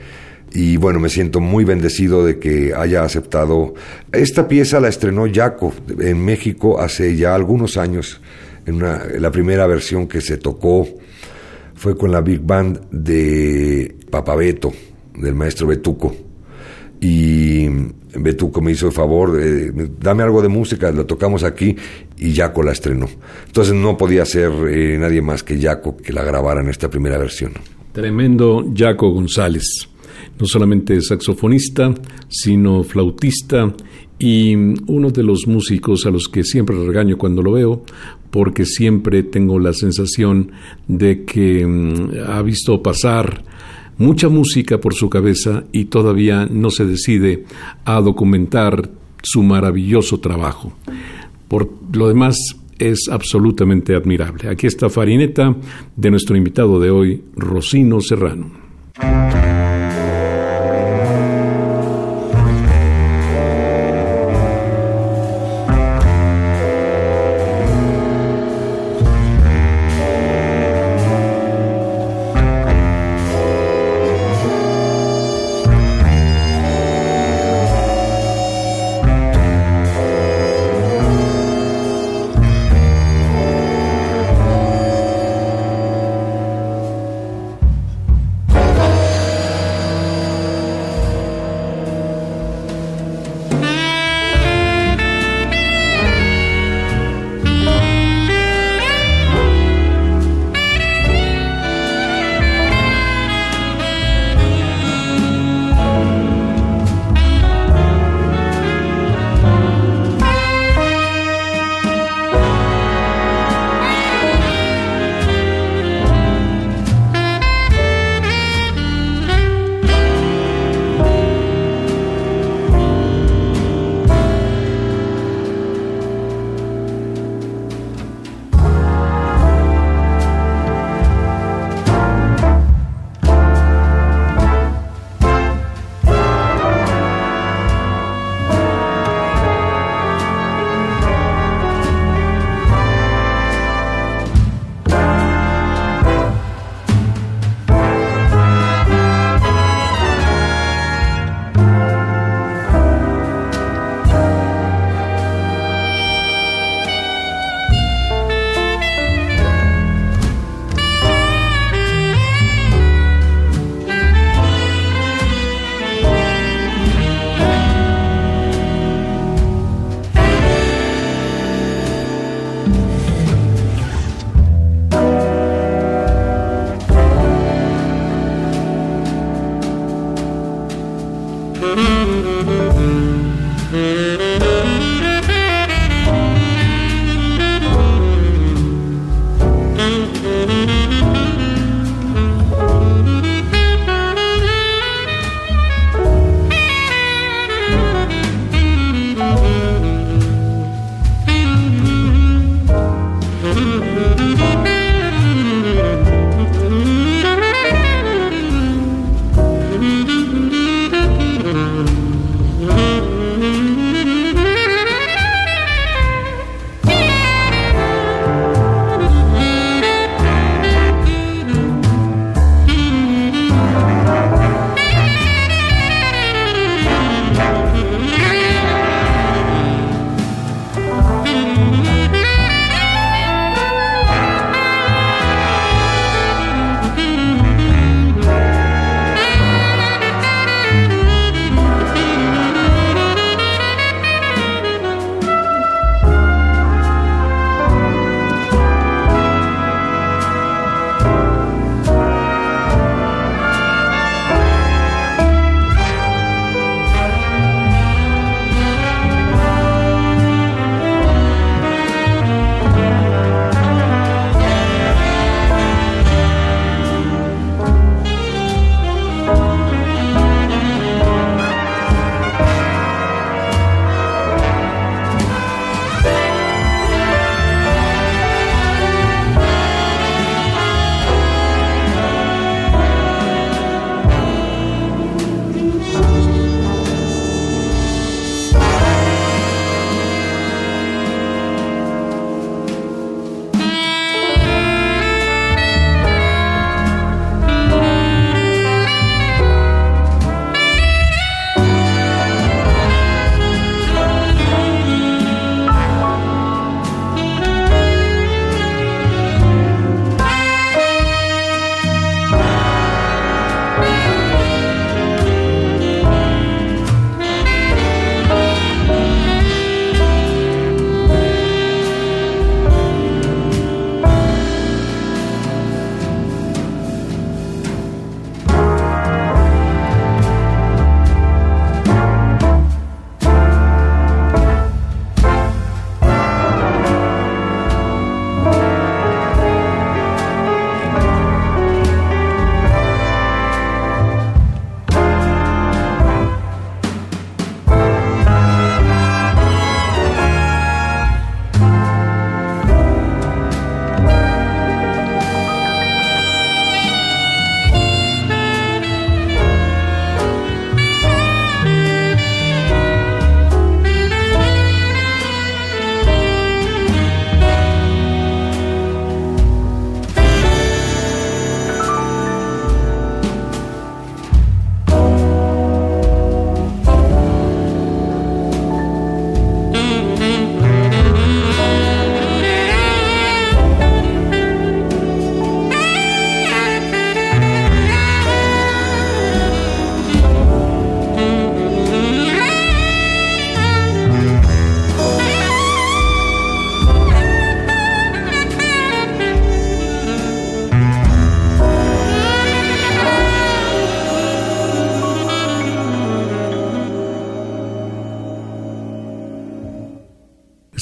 y bueno, me siento muy bendecido de que haya aceptado. Esta pieza la estrenó Jaco en México hace ya algunos años. En, la primera versión que se tocó fue con la Big Band de Papabeto, del maestro Betuco. Y Betuco me hizo el favor, dame algo de música, lo tocamos aquí y Jaco la estrenó. Entonces no podía ser eh, nadie más que Jaco que la grabara en esta primera versión. Tremendo Jaco González no solamente saxofonista, sino flautista y uno de los músicos a los que siempre regaño cuando lo veo, porque siempre tengo la sensación de que mm, ha visto pasar mucha música por su cabeza y todavía no se decide a documentar su maravilloso trabajo. Por lo demás, es absolutamente admirable. Aquí está Farineta de nuestro invitado de hoy, Rocino Serrano.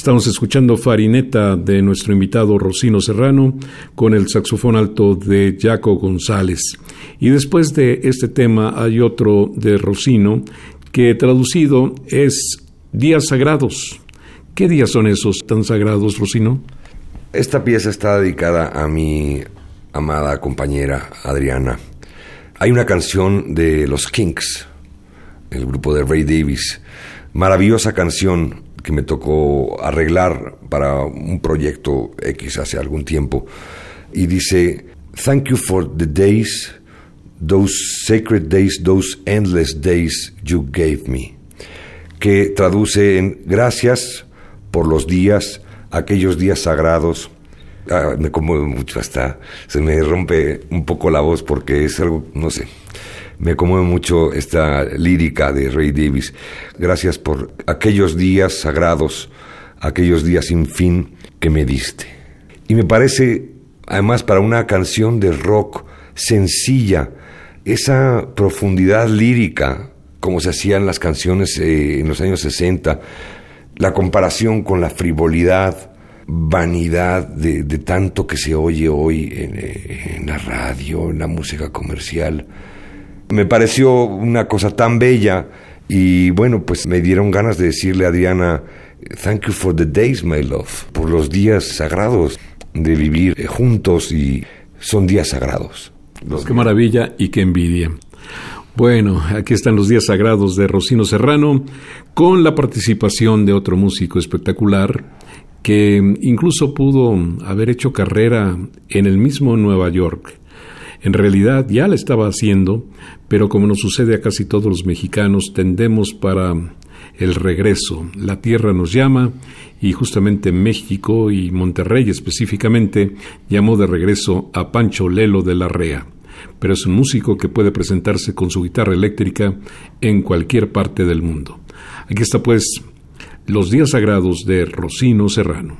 Estamos escuchando Farineta de nuestro invitado Rocino Serrano con el saxofón alto de Jaco González. Y después de este tema hay otro de Rocino que traducido es Días Sagrados. ¿Qué días son esos tan sagrados, Rocino? Esta pieza está dedicada a mi amada compañera Adriana. Hay una canción de los Kinks, el grupo de Ray Davis, maravillosa canción que me tocó arreglar para un proyecto X hace algún tiempo. Y dice, Thank you for the days, those sacred days, those endless days you gave me. Que traduce en gracias por los días, aquellos días sagrados. Ah, me conmueve mucho hasta, se me rompe un poco la voz porque es algo, no sé, me conmueve mucho esta lírica de Ray Davis. Gracias por aquellos días sagrados, aquellos días sin fin que me diste. Y me parece, además, para una canción de rock sencilla, esa profundidad lírica, como se hacían las canciones eh, en los años 60, la comparación con la frivolidad, vanidad de, tanto que se oye hoy eh, en la radio, en la música comercial me pareció una cosa tan bella y bueno, pues me dieron ganas de decirle a Diana, thank you for the days, my love, por los días sagrados de vivir eh, juntos y son días sagrados. qué maravilla y qué envidia. Bueno, aquí están los días sagrados de Rocino Serrano, con la participación de otro músico espectacular que incluso pudo haber hecho carrera en el mismo Nueva York. En realidad ya la estaba haciendo, pero como nos sucede a casi todos los mexicanos, tendemos para el regreso. La tierra nos llama y justamente México y Monterrey específicamente llamó de regreso a Pancho Lelo de la Rea. Pero es un músico que puede presentarse con su guitarra eléctrica en cualquier parte del mundo. Aquí está pues Los días sagrados de Rocino Serrano.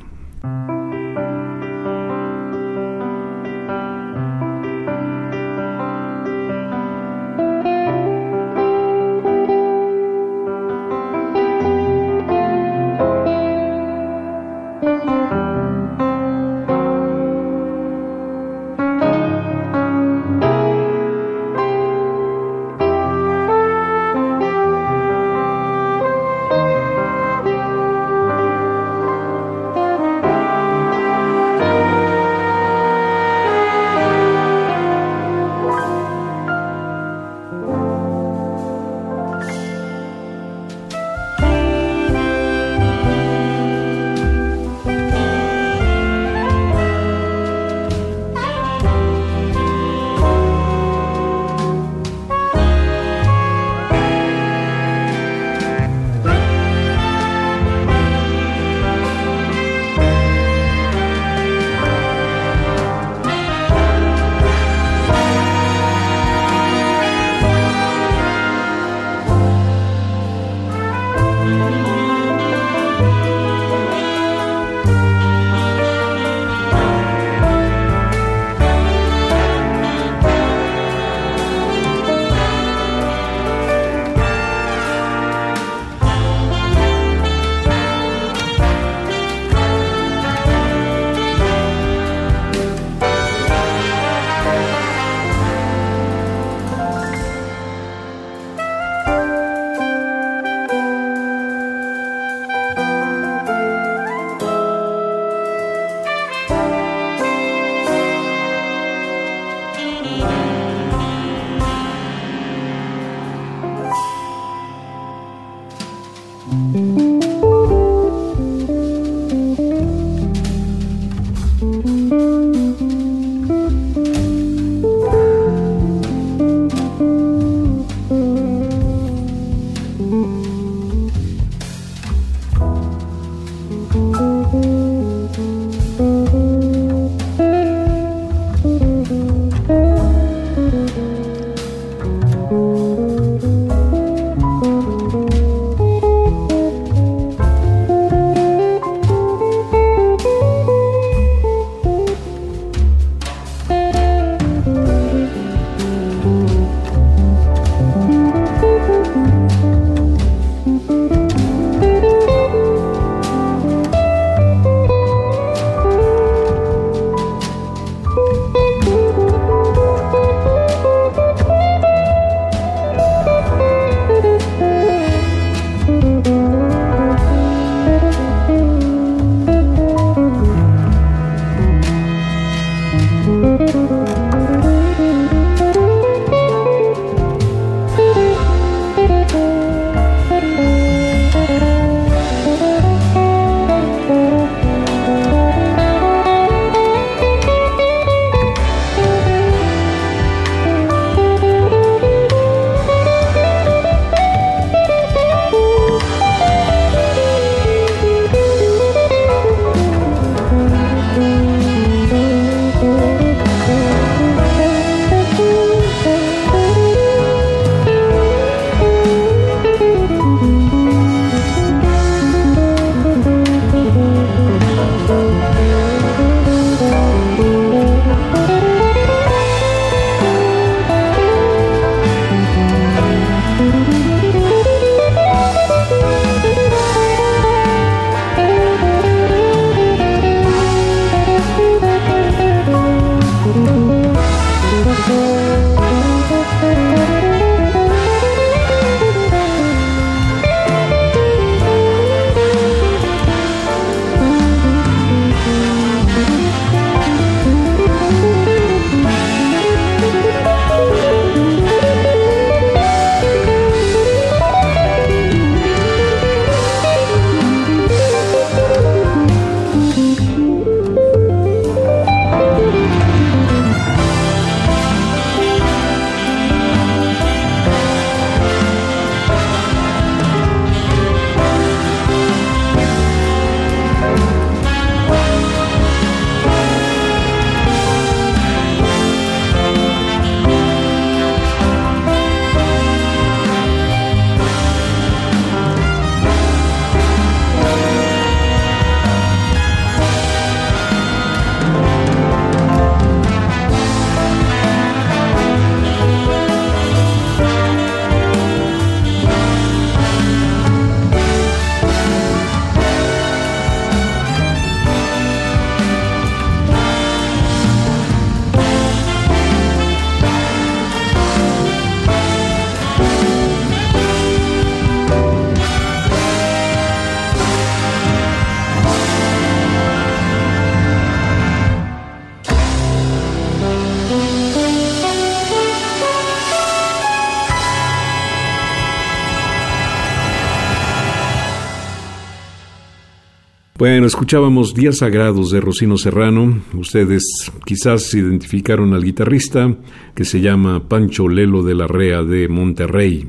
Escuchábamos Días Sagrados de Rocino Serrano. Ustedes quizás identificaron al guitarrista que se llama Pancho Lelo de la Rea de Monterrey.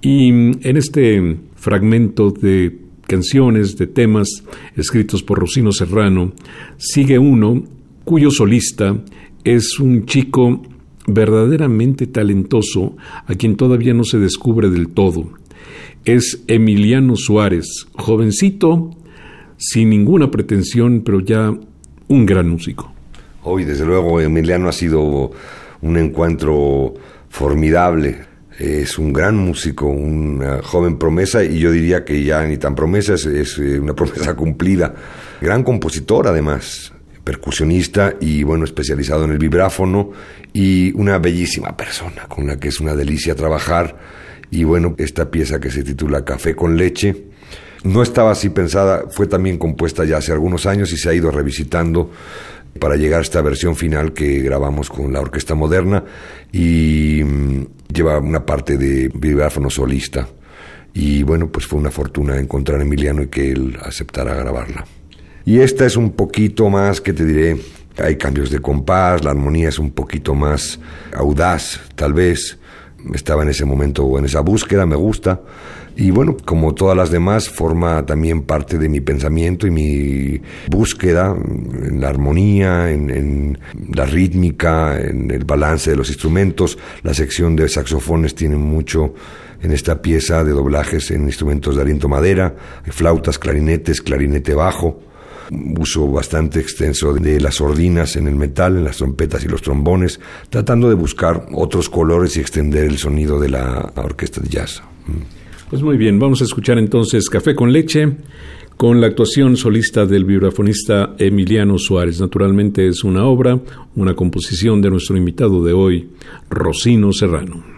Y en este fragmento de canciones, de temas escritos por Rocino Serrano, sigue uno cuyo solista es un chico verdaderamente talentoso a quien todavía no se descubre del todo. Es Emiliano Suárez, jovencito, sin ninguna pretensión, pero ya un gran músico. Hoy, desde luego, Emiliano ha sido un encuentro formidable. Es un gran músico, una joven promesa, y yo diría que ya ni tan promesa, es, eh, una (laughs) promesa cumplida. Gran compositor, además, percusionista y, bueno, especializado en el vibráfono, y una bellísima persona con la que es una delicia trabajar. Y bueno, esta pieza que se titula Café con leche, no estaba así pensada, fue también compuesta ya hace algunos años y se ha ido revisitando para llegar a esta versión final que grabamos con la Orquesta Moderna y mm, lleva una parte de vibráfono solista. Y bueno, pues fue una fortuna encontrar a Emiliano y que él aceptara grabarla. Y esta es un poquito más, que te diré, hay cambios de compás, la armonía es un poquito más audaz, tal vez. Estaba en ese momento en esa búsqueda, me gusta. Y bueno, como todas las demás, forma también parte de mi pensamiento y mi búsqueda en la armonía, en, la rítmica, en el balance de los instrumentos. La sección de saxofones tiene mucho en esta pieza de doblajes en instrumentos de aliento madera, flautas, clarinetes, clarinete bajo. Uso bastante extenso de las sordinas en el metal, en las trompetas y los trombones, tratando de buscar otros colores y extender el sonido de la orquesta de jazz. Pues muy bien, vamos a escuchar entonces Café con leche con la actuación solista del vibrafonista Emiliano Suárez. Naturalmente es una obra, una composición de nuestro invitado de hoy, Rocino Serrano.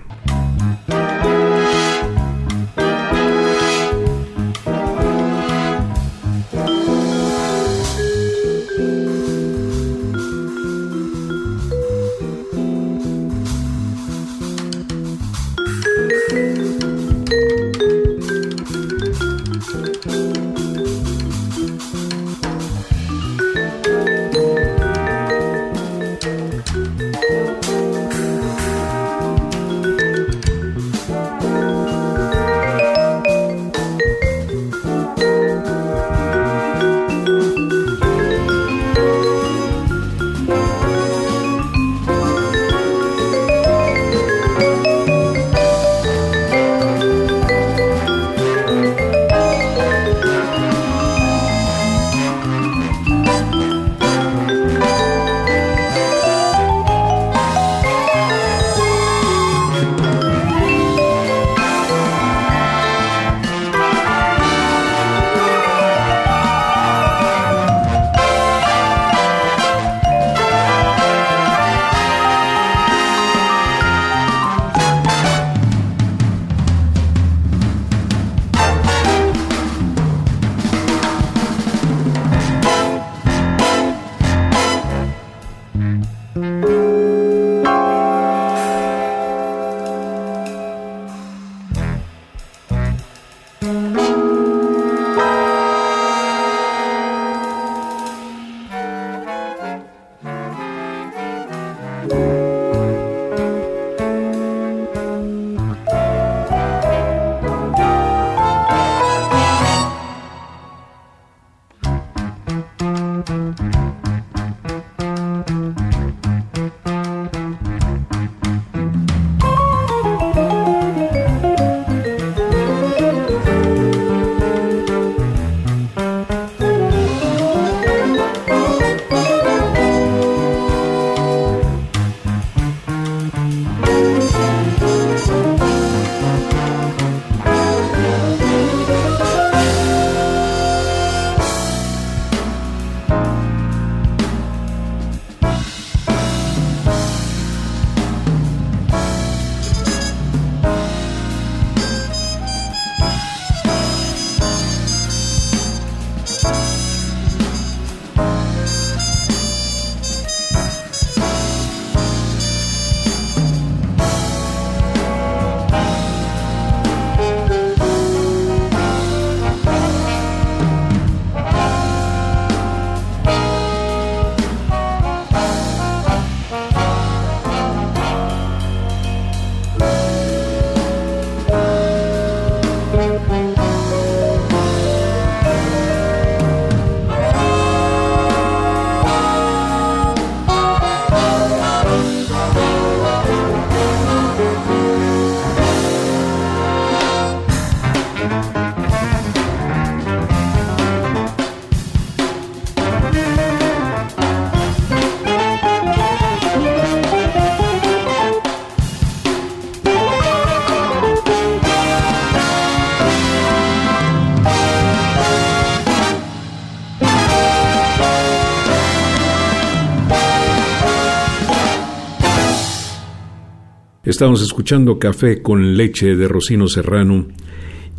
Estamos escuchando Café con leche de Rocino Serrano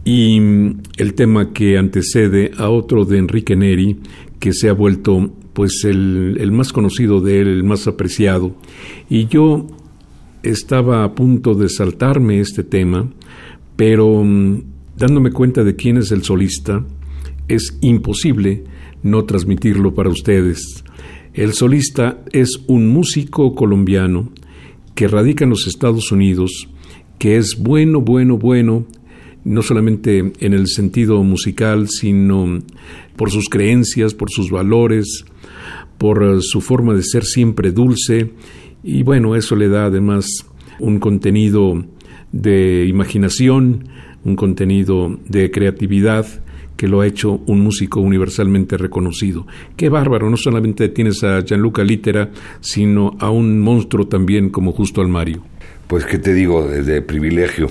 y el tema que antecede a otro de Enrique Neri que se ha vuelto pues el, el más conocido de él, el más apreciado. Y yo estaba a punto de saltarme este tema, pero mm, dándome cuenta de quién es el solista, es imposible no transmitirlo para ustedes. El solista es un músico colombiano que radica en los Estados Unidos, que es bueno, bueno, bueno, no solamente en el sentido musical, sino por sus creencias, por sus valores, por eh, su forma de ser siempre dulce, y bueno, eso le da además un contenido de imaginación, un contenido de creatividad que lo ha hecho un músico universalmente reconocido. Qué bárbaro, no solamente tienes a Gianluca Litera, sino a un monstruo también como Justo Almario. Pues qué te digo, de privilegio.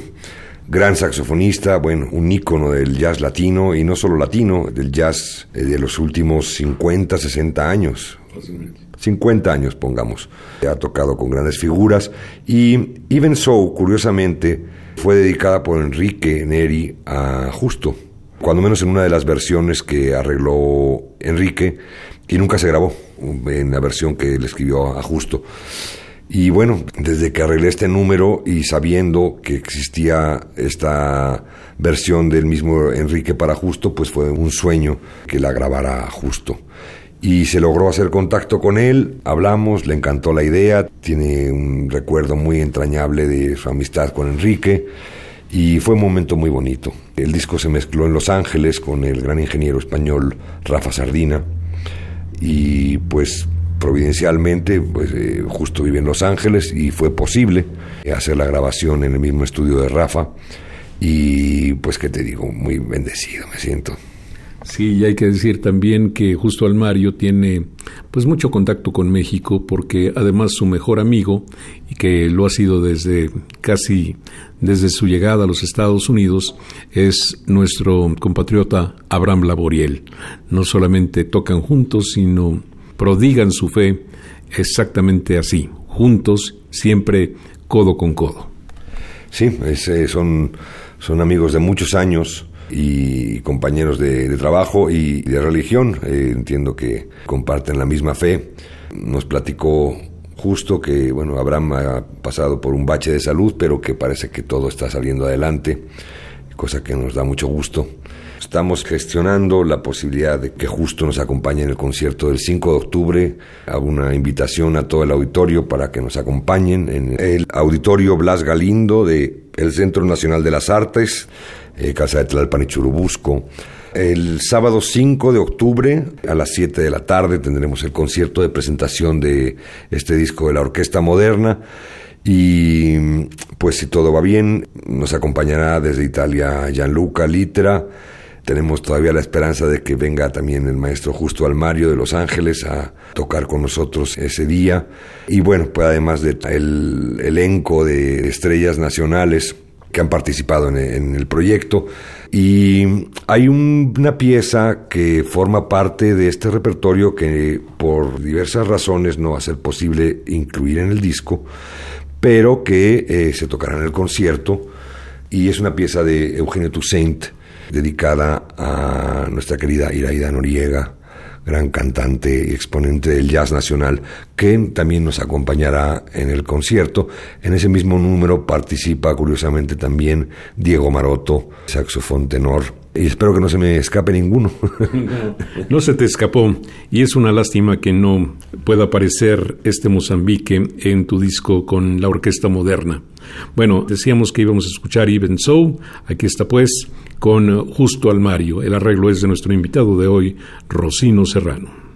Gran saxofonista, bueno, un ícono del jazz latino y no solo latino, del jazz eh, de los últimos 50, 60 años. 50 años, pongamos. Ha tocado con grandes figuras y Even So, curiosamente, fue dedicada por Enrique Neri a Justo, cuando menos en una de las versiones que arregló Enrique y nunca se grabó, en la versión que le escribió a Justo. Y bueno, desde que arreglé este número y sabiendo que existía esta versión del mismo Enrique para Justo, pues fue un sueño que la grabara Justo. Y se logró hacer contacto con él, hablamos, le encantó la idea, tiene un recuerdo muy entrañable de su amistad con Enrique y fue un momento muy bonito. El disco se mezcló en Los Ángeles con el gran ingeniero español Rafa Sardina y pues providencialmente pues eh, justo vive en Los Ángeles y fue posible hacer la grabación en el mismo estudio de Rafa y pues que te digo, muy bendecido me siento. Sí, y hay que decir también que justo Almario tiene pues mucho contacto con México porque además su mejor amigo y que lo ha sido desde casi desde su llegada a los Estados Unidos es nuestro compatriota Abraham Laboriel. No solamente tocan juntos, sino prodigan su fe exactamente así, juntos, siempre codo con codo. Sí, eh, son, son amigos de muchos años y compañeros de, trabajo y de religión. Eh, entiendo que comparten la misma fe. Nos platicó justo que, bueno, Abraham ha pasado por un bache de salud, pero que parece que todo está saliendo adelante, cosa que nos da mucho gusto. Estamos gestionando la posibilidad de que justo nos acompañe en el concierto del 5 de octubre. Hago una invitación a todo el auditorio para que nos acompañen en el auditorio Blas Galindo de el Centro Nacional de las Artes. Eh, Casa de Tlalpan y Churubusco. El sábado 5 de octubre a las 7 de la tarde tendremos el concierto de presentación de este disco de la Orquesta Moderna. Y pues si todo va bien, nos acompañará desde Italia Gianluca Litra. Tenemos todavía la esperanza de que venga también el maestro Justo Almario de Los Ángeles a tocar con nosotros ese día. Y bueno, pues además del elenco de estrellas nacionales que han participado en, el proyecto. Y hay una pieza que forma parte de este repertorio que por diversas razones no va a ser posible incluir en el disco, pero que eh, se tocará en el concierto. Y es una pieza de Eugenio Toussaint dedicada a nuestra querida Iraida Noriega, gran cantante y exponente del jazz nacional, que también nos acompañará en el concierto. En ese mismo número participa curiosamente también Diego Maroto, saxofón tenor. Y espero que no se me escape ninguno. (laughs) no, se te escapó. Y es una lástima que no pueda aparecer este Mozambique en tu disco con la orquesta moderna. Bueno, decíamos que íbamos a escuchar Even So. Aquí está pues con Justo Almario. El arreglo es de nuestro invitado de hoy, Rocino Serrano.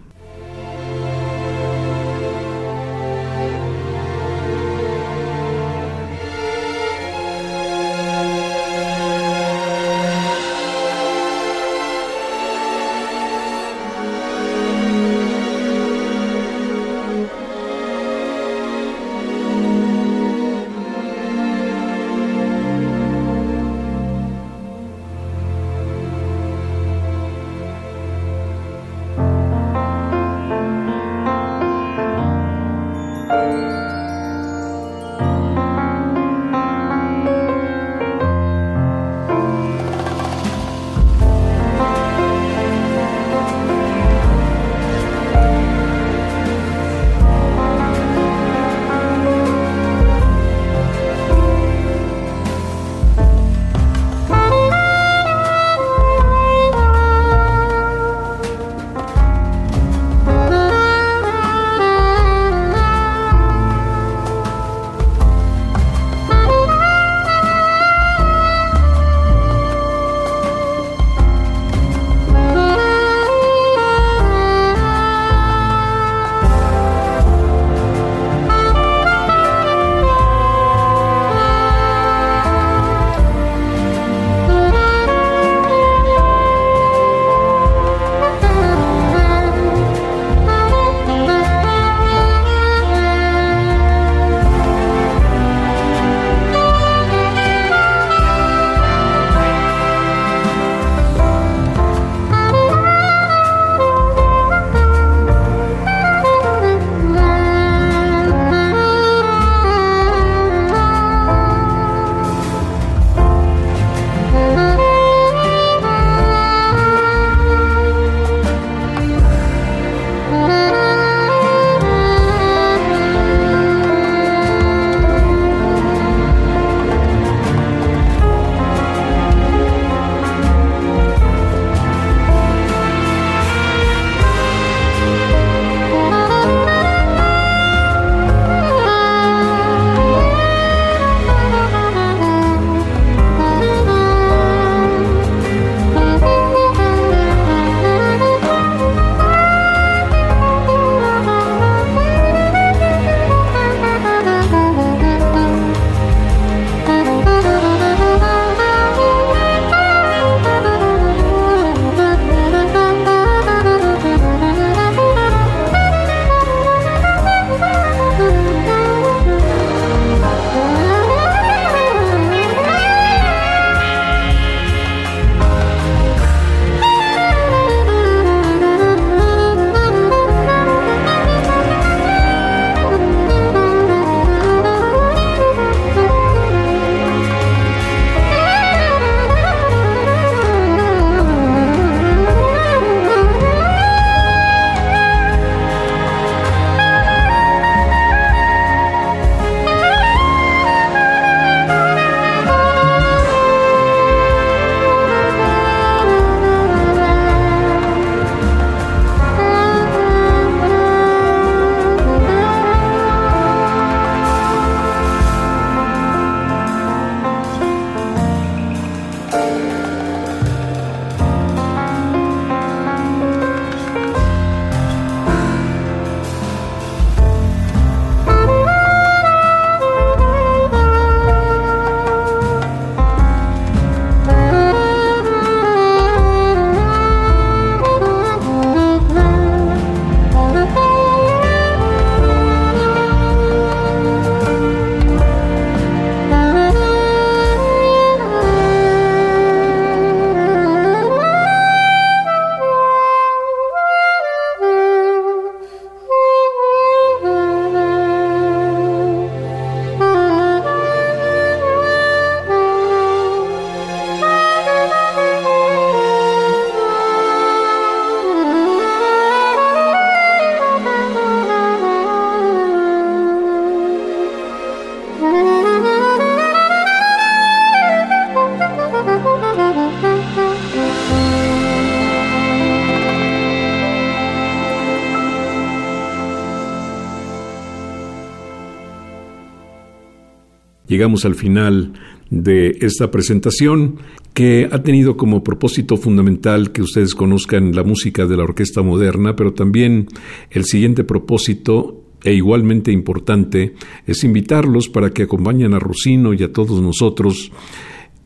Llegamos al final de esta presentación que ha tenido como propósito fundamental que ustedes conozcan la música de la orquesta moderna, pero también el siguiente propósito e igualmente importante es invitarlos para que acompañen a Rocino y a todos nosotros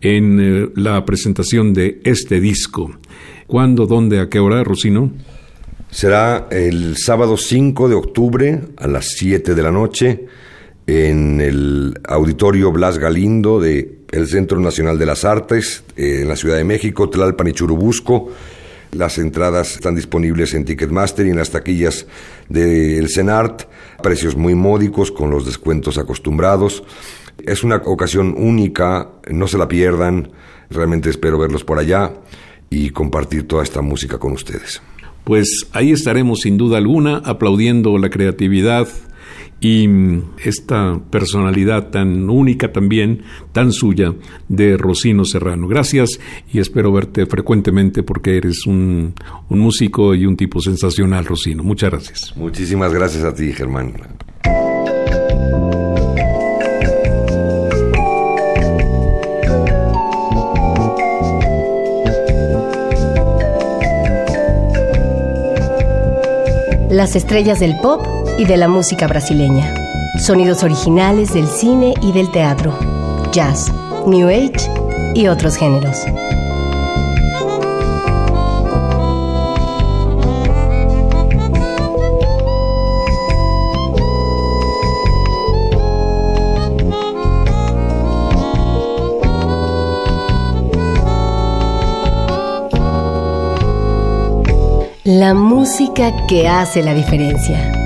en eh, la presentación de este disco. ¿Cuándo, dónde, a qué hora, Rocino? Será el sábado 5 de octubre a las 7 de la noche en el Auditorio Blas Galindo de el Centro Nacional de las Artes eh, en la Ciudad de México, Tlalpan y Churubusco. Las entradas están disponibles en Ticketmaster y en las taquillas del CENART, precios muy módicos con los descuentos acostumbrados. Es una ocasión única, no se la pierdan, realmente espero verlos por allá y compartir toda esta música con ustedes. Pues ahí estaremos sin duda alguna aplaudiendo la creatividad y esta personalidad tan única también, tan suya, de Rocino Serrano. Gracias y espero verte frecuentemente porque eres un, un músico y un tipo sensacional, Rocino. Muchas gracias. Muchísimas gracias a ti, Germán. Las estrellas del pop y de la música brasileña. Sonidos originales del cine y del teatro. Jazz, New Age y otros géneros. La música que hace la diferencia.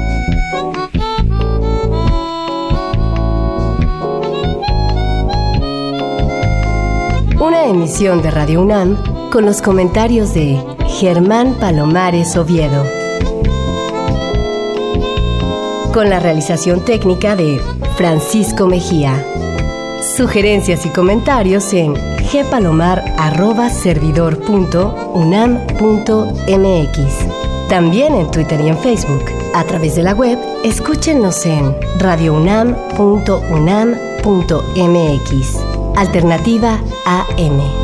Emisión de Radio UNAM con los comentarios de Germán Palomares Oviedo. Con la realización técnica de Francisco Mejía. Sugerencias y comentarios en gpalomar.servidor.unam.mx. También en Twitter y en Facebook. A través de la web, escúchenos en radiounam.unam.mx. Alternativa AM.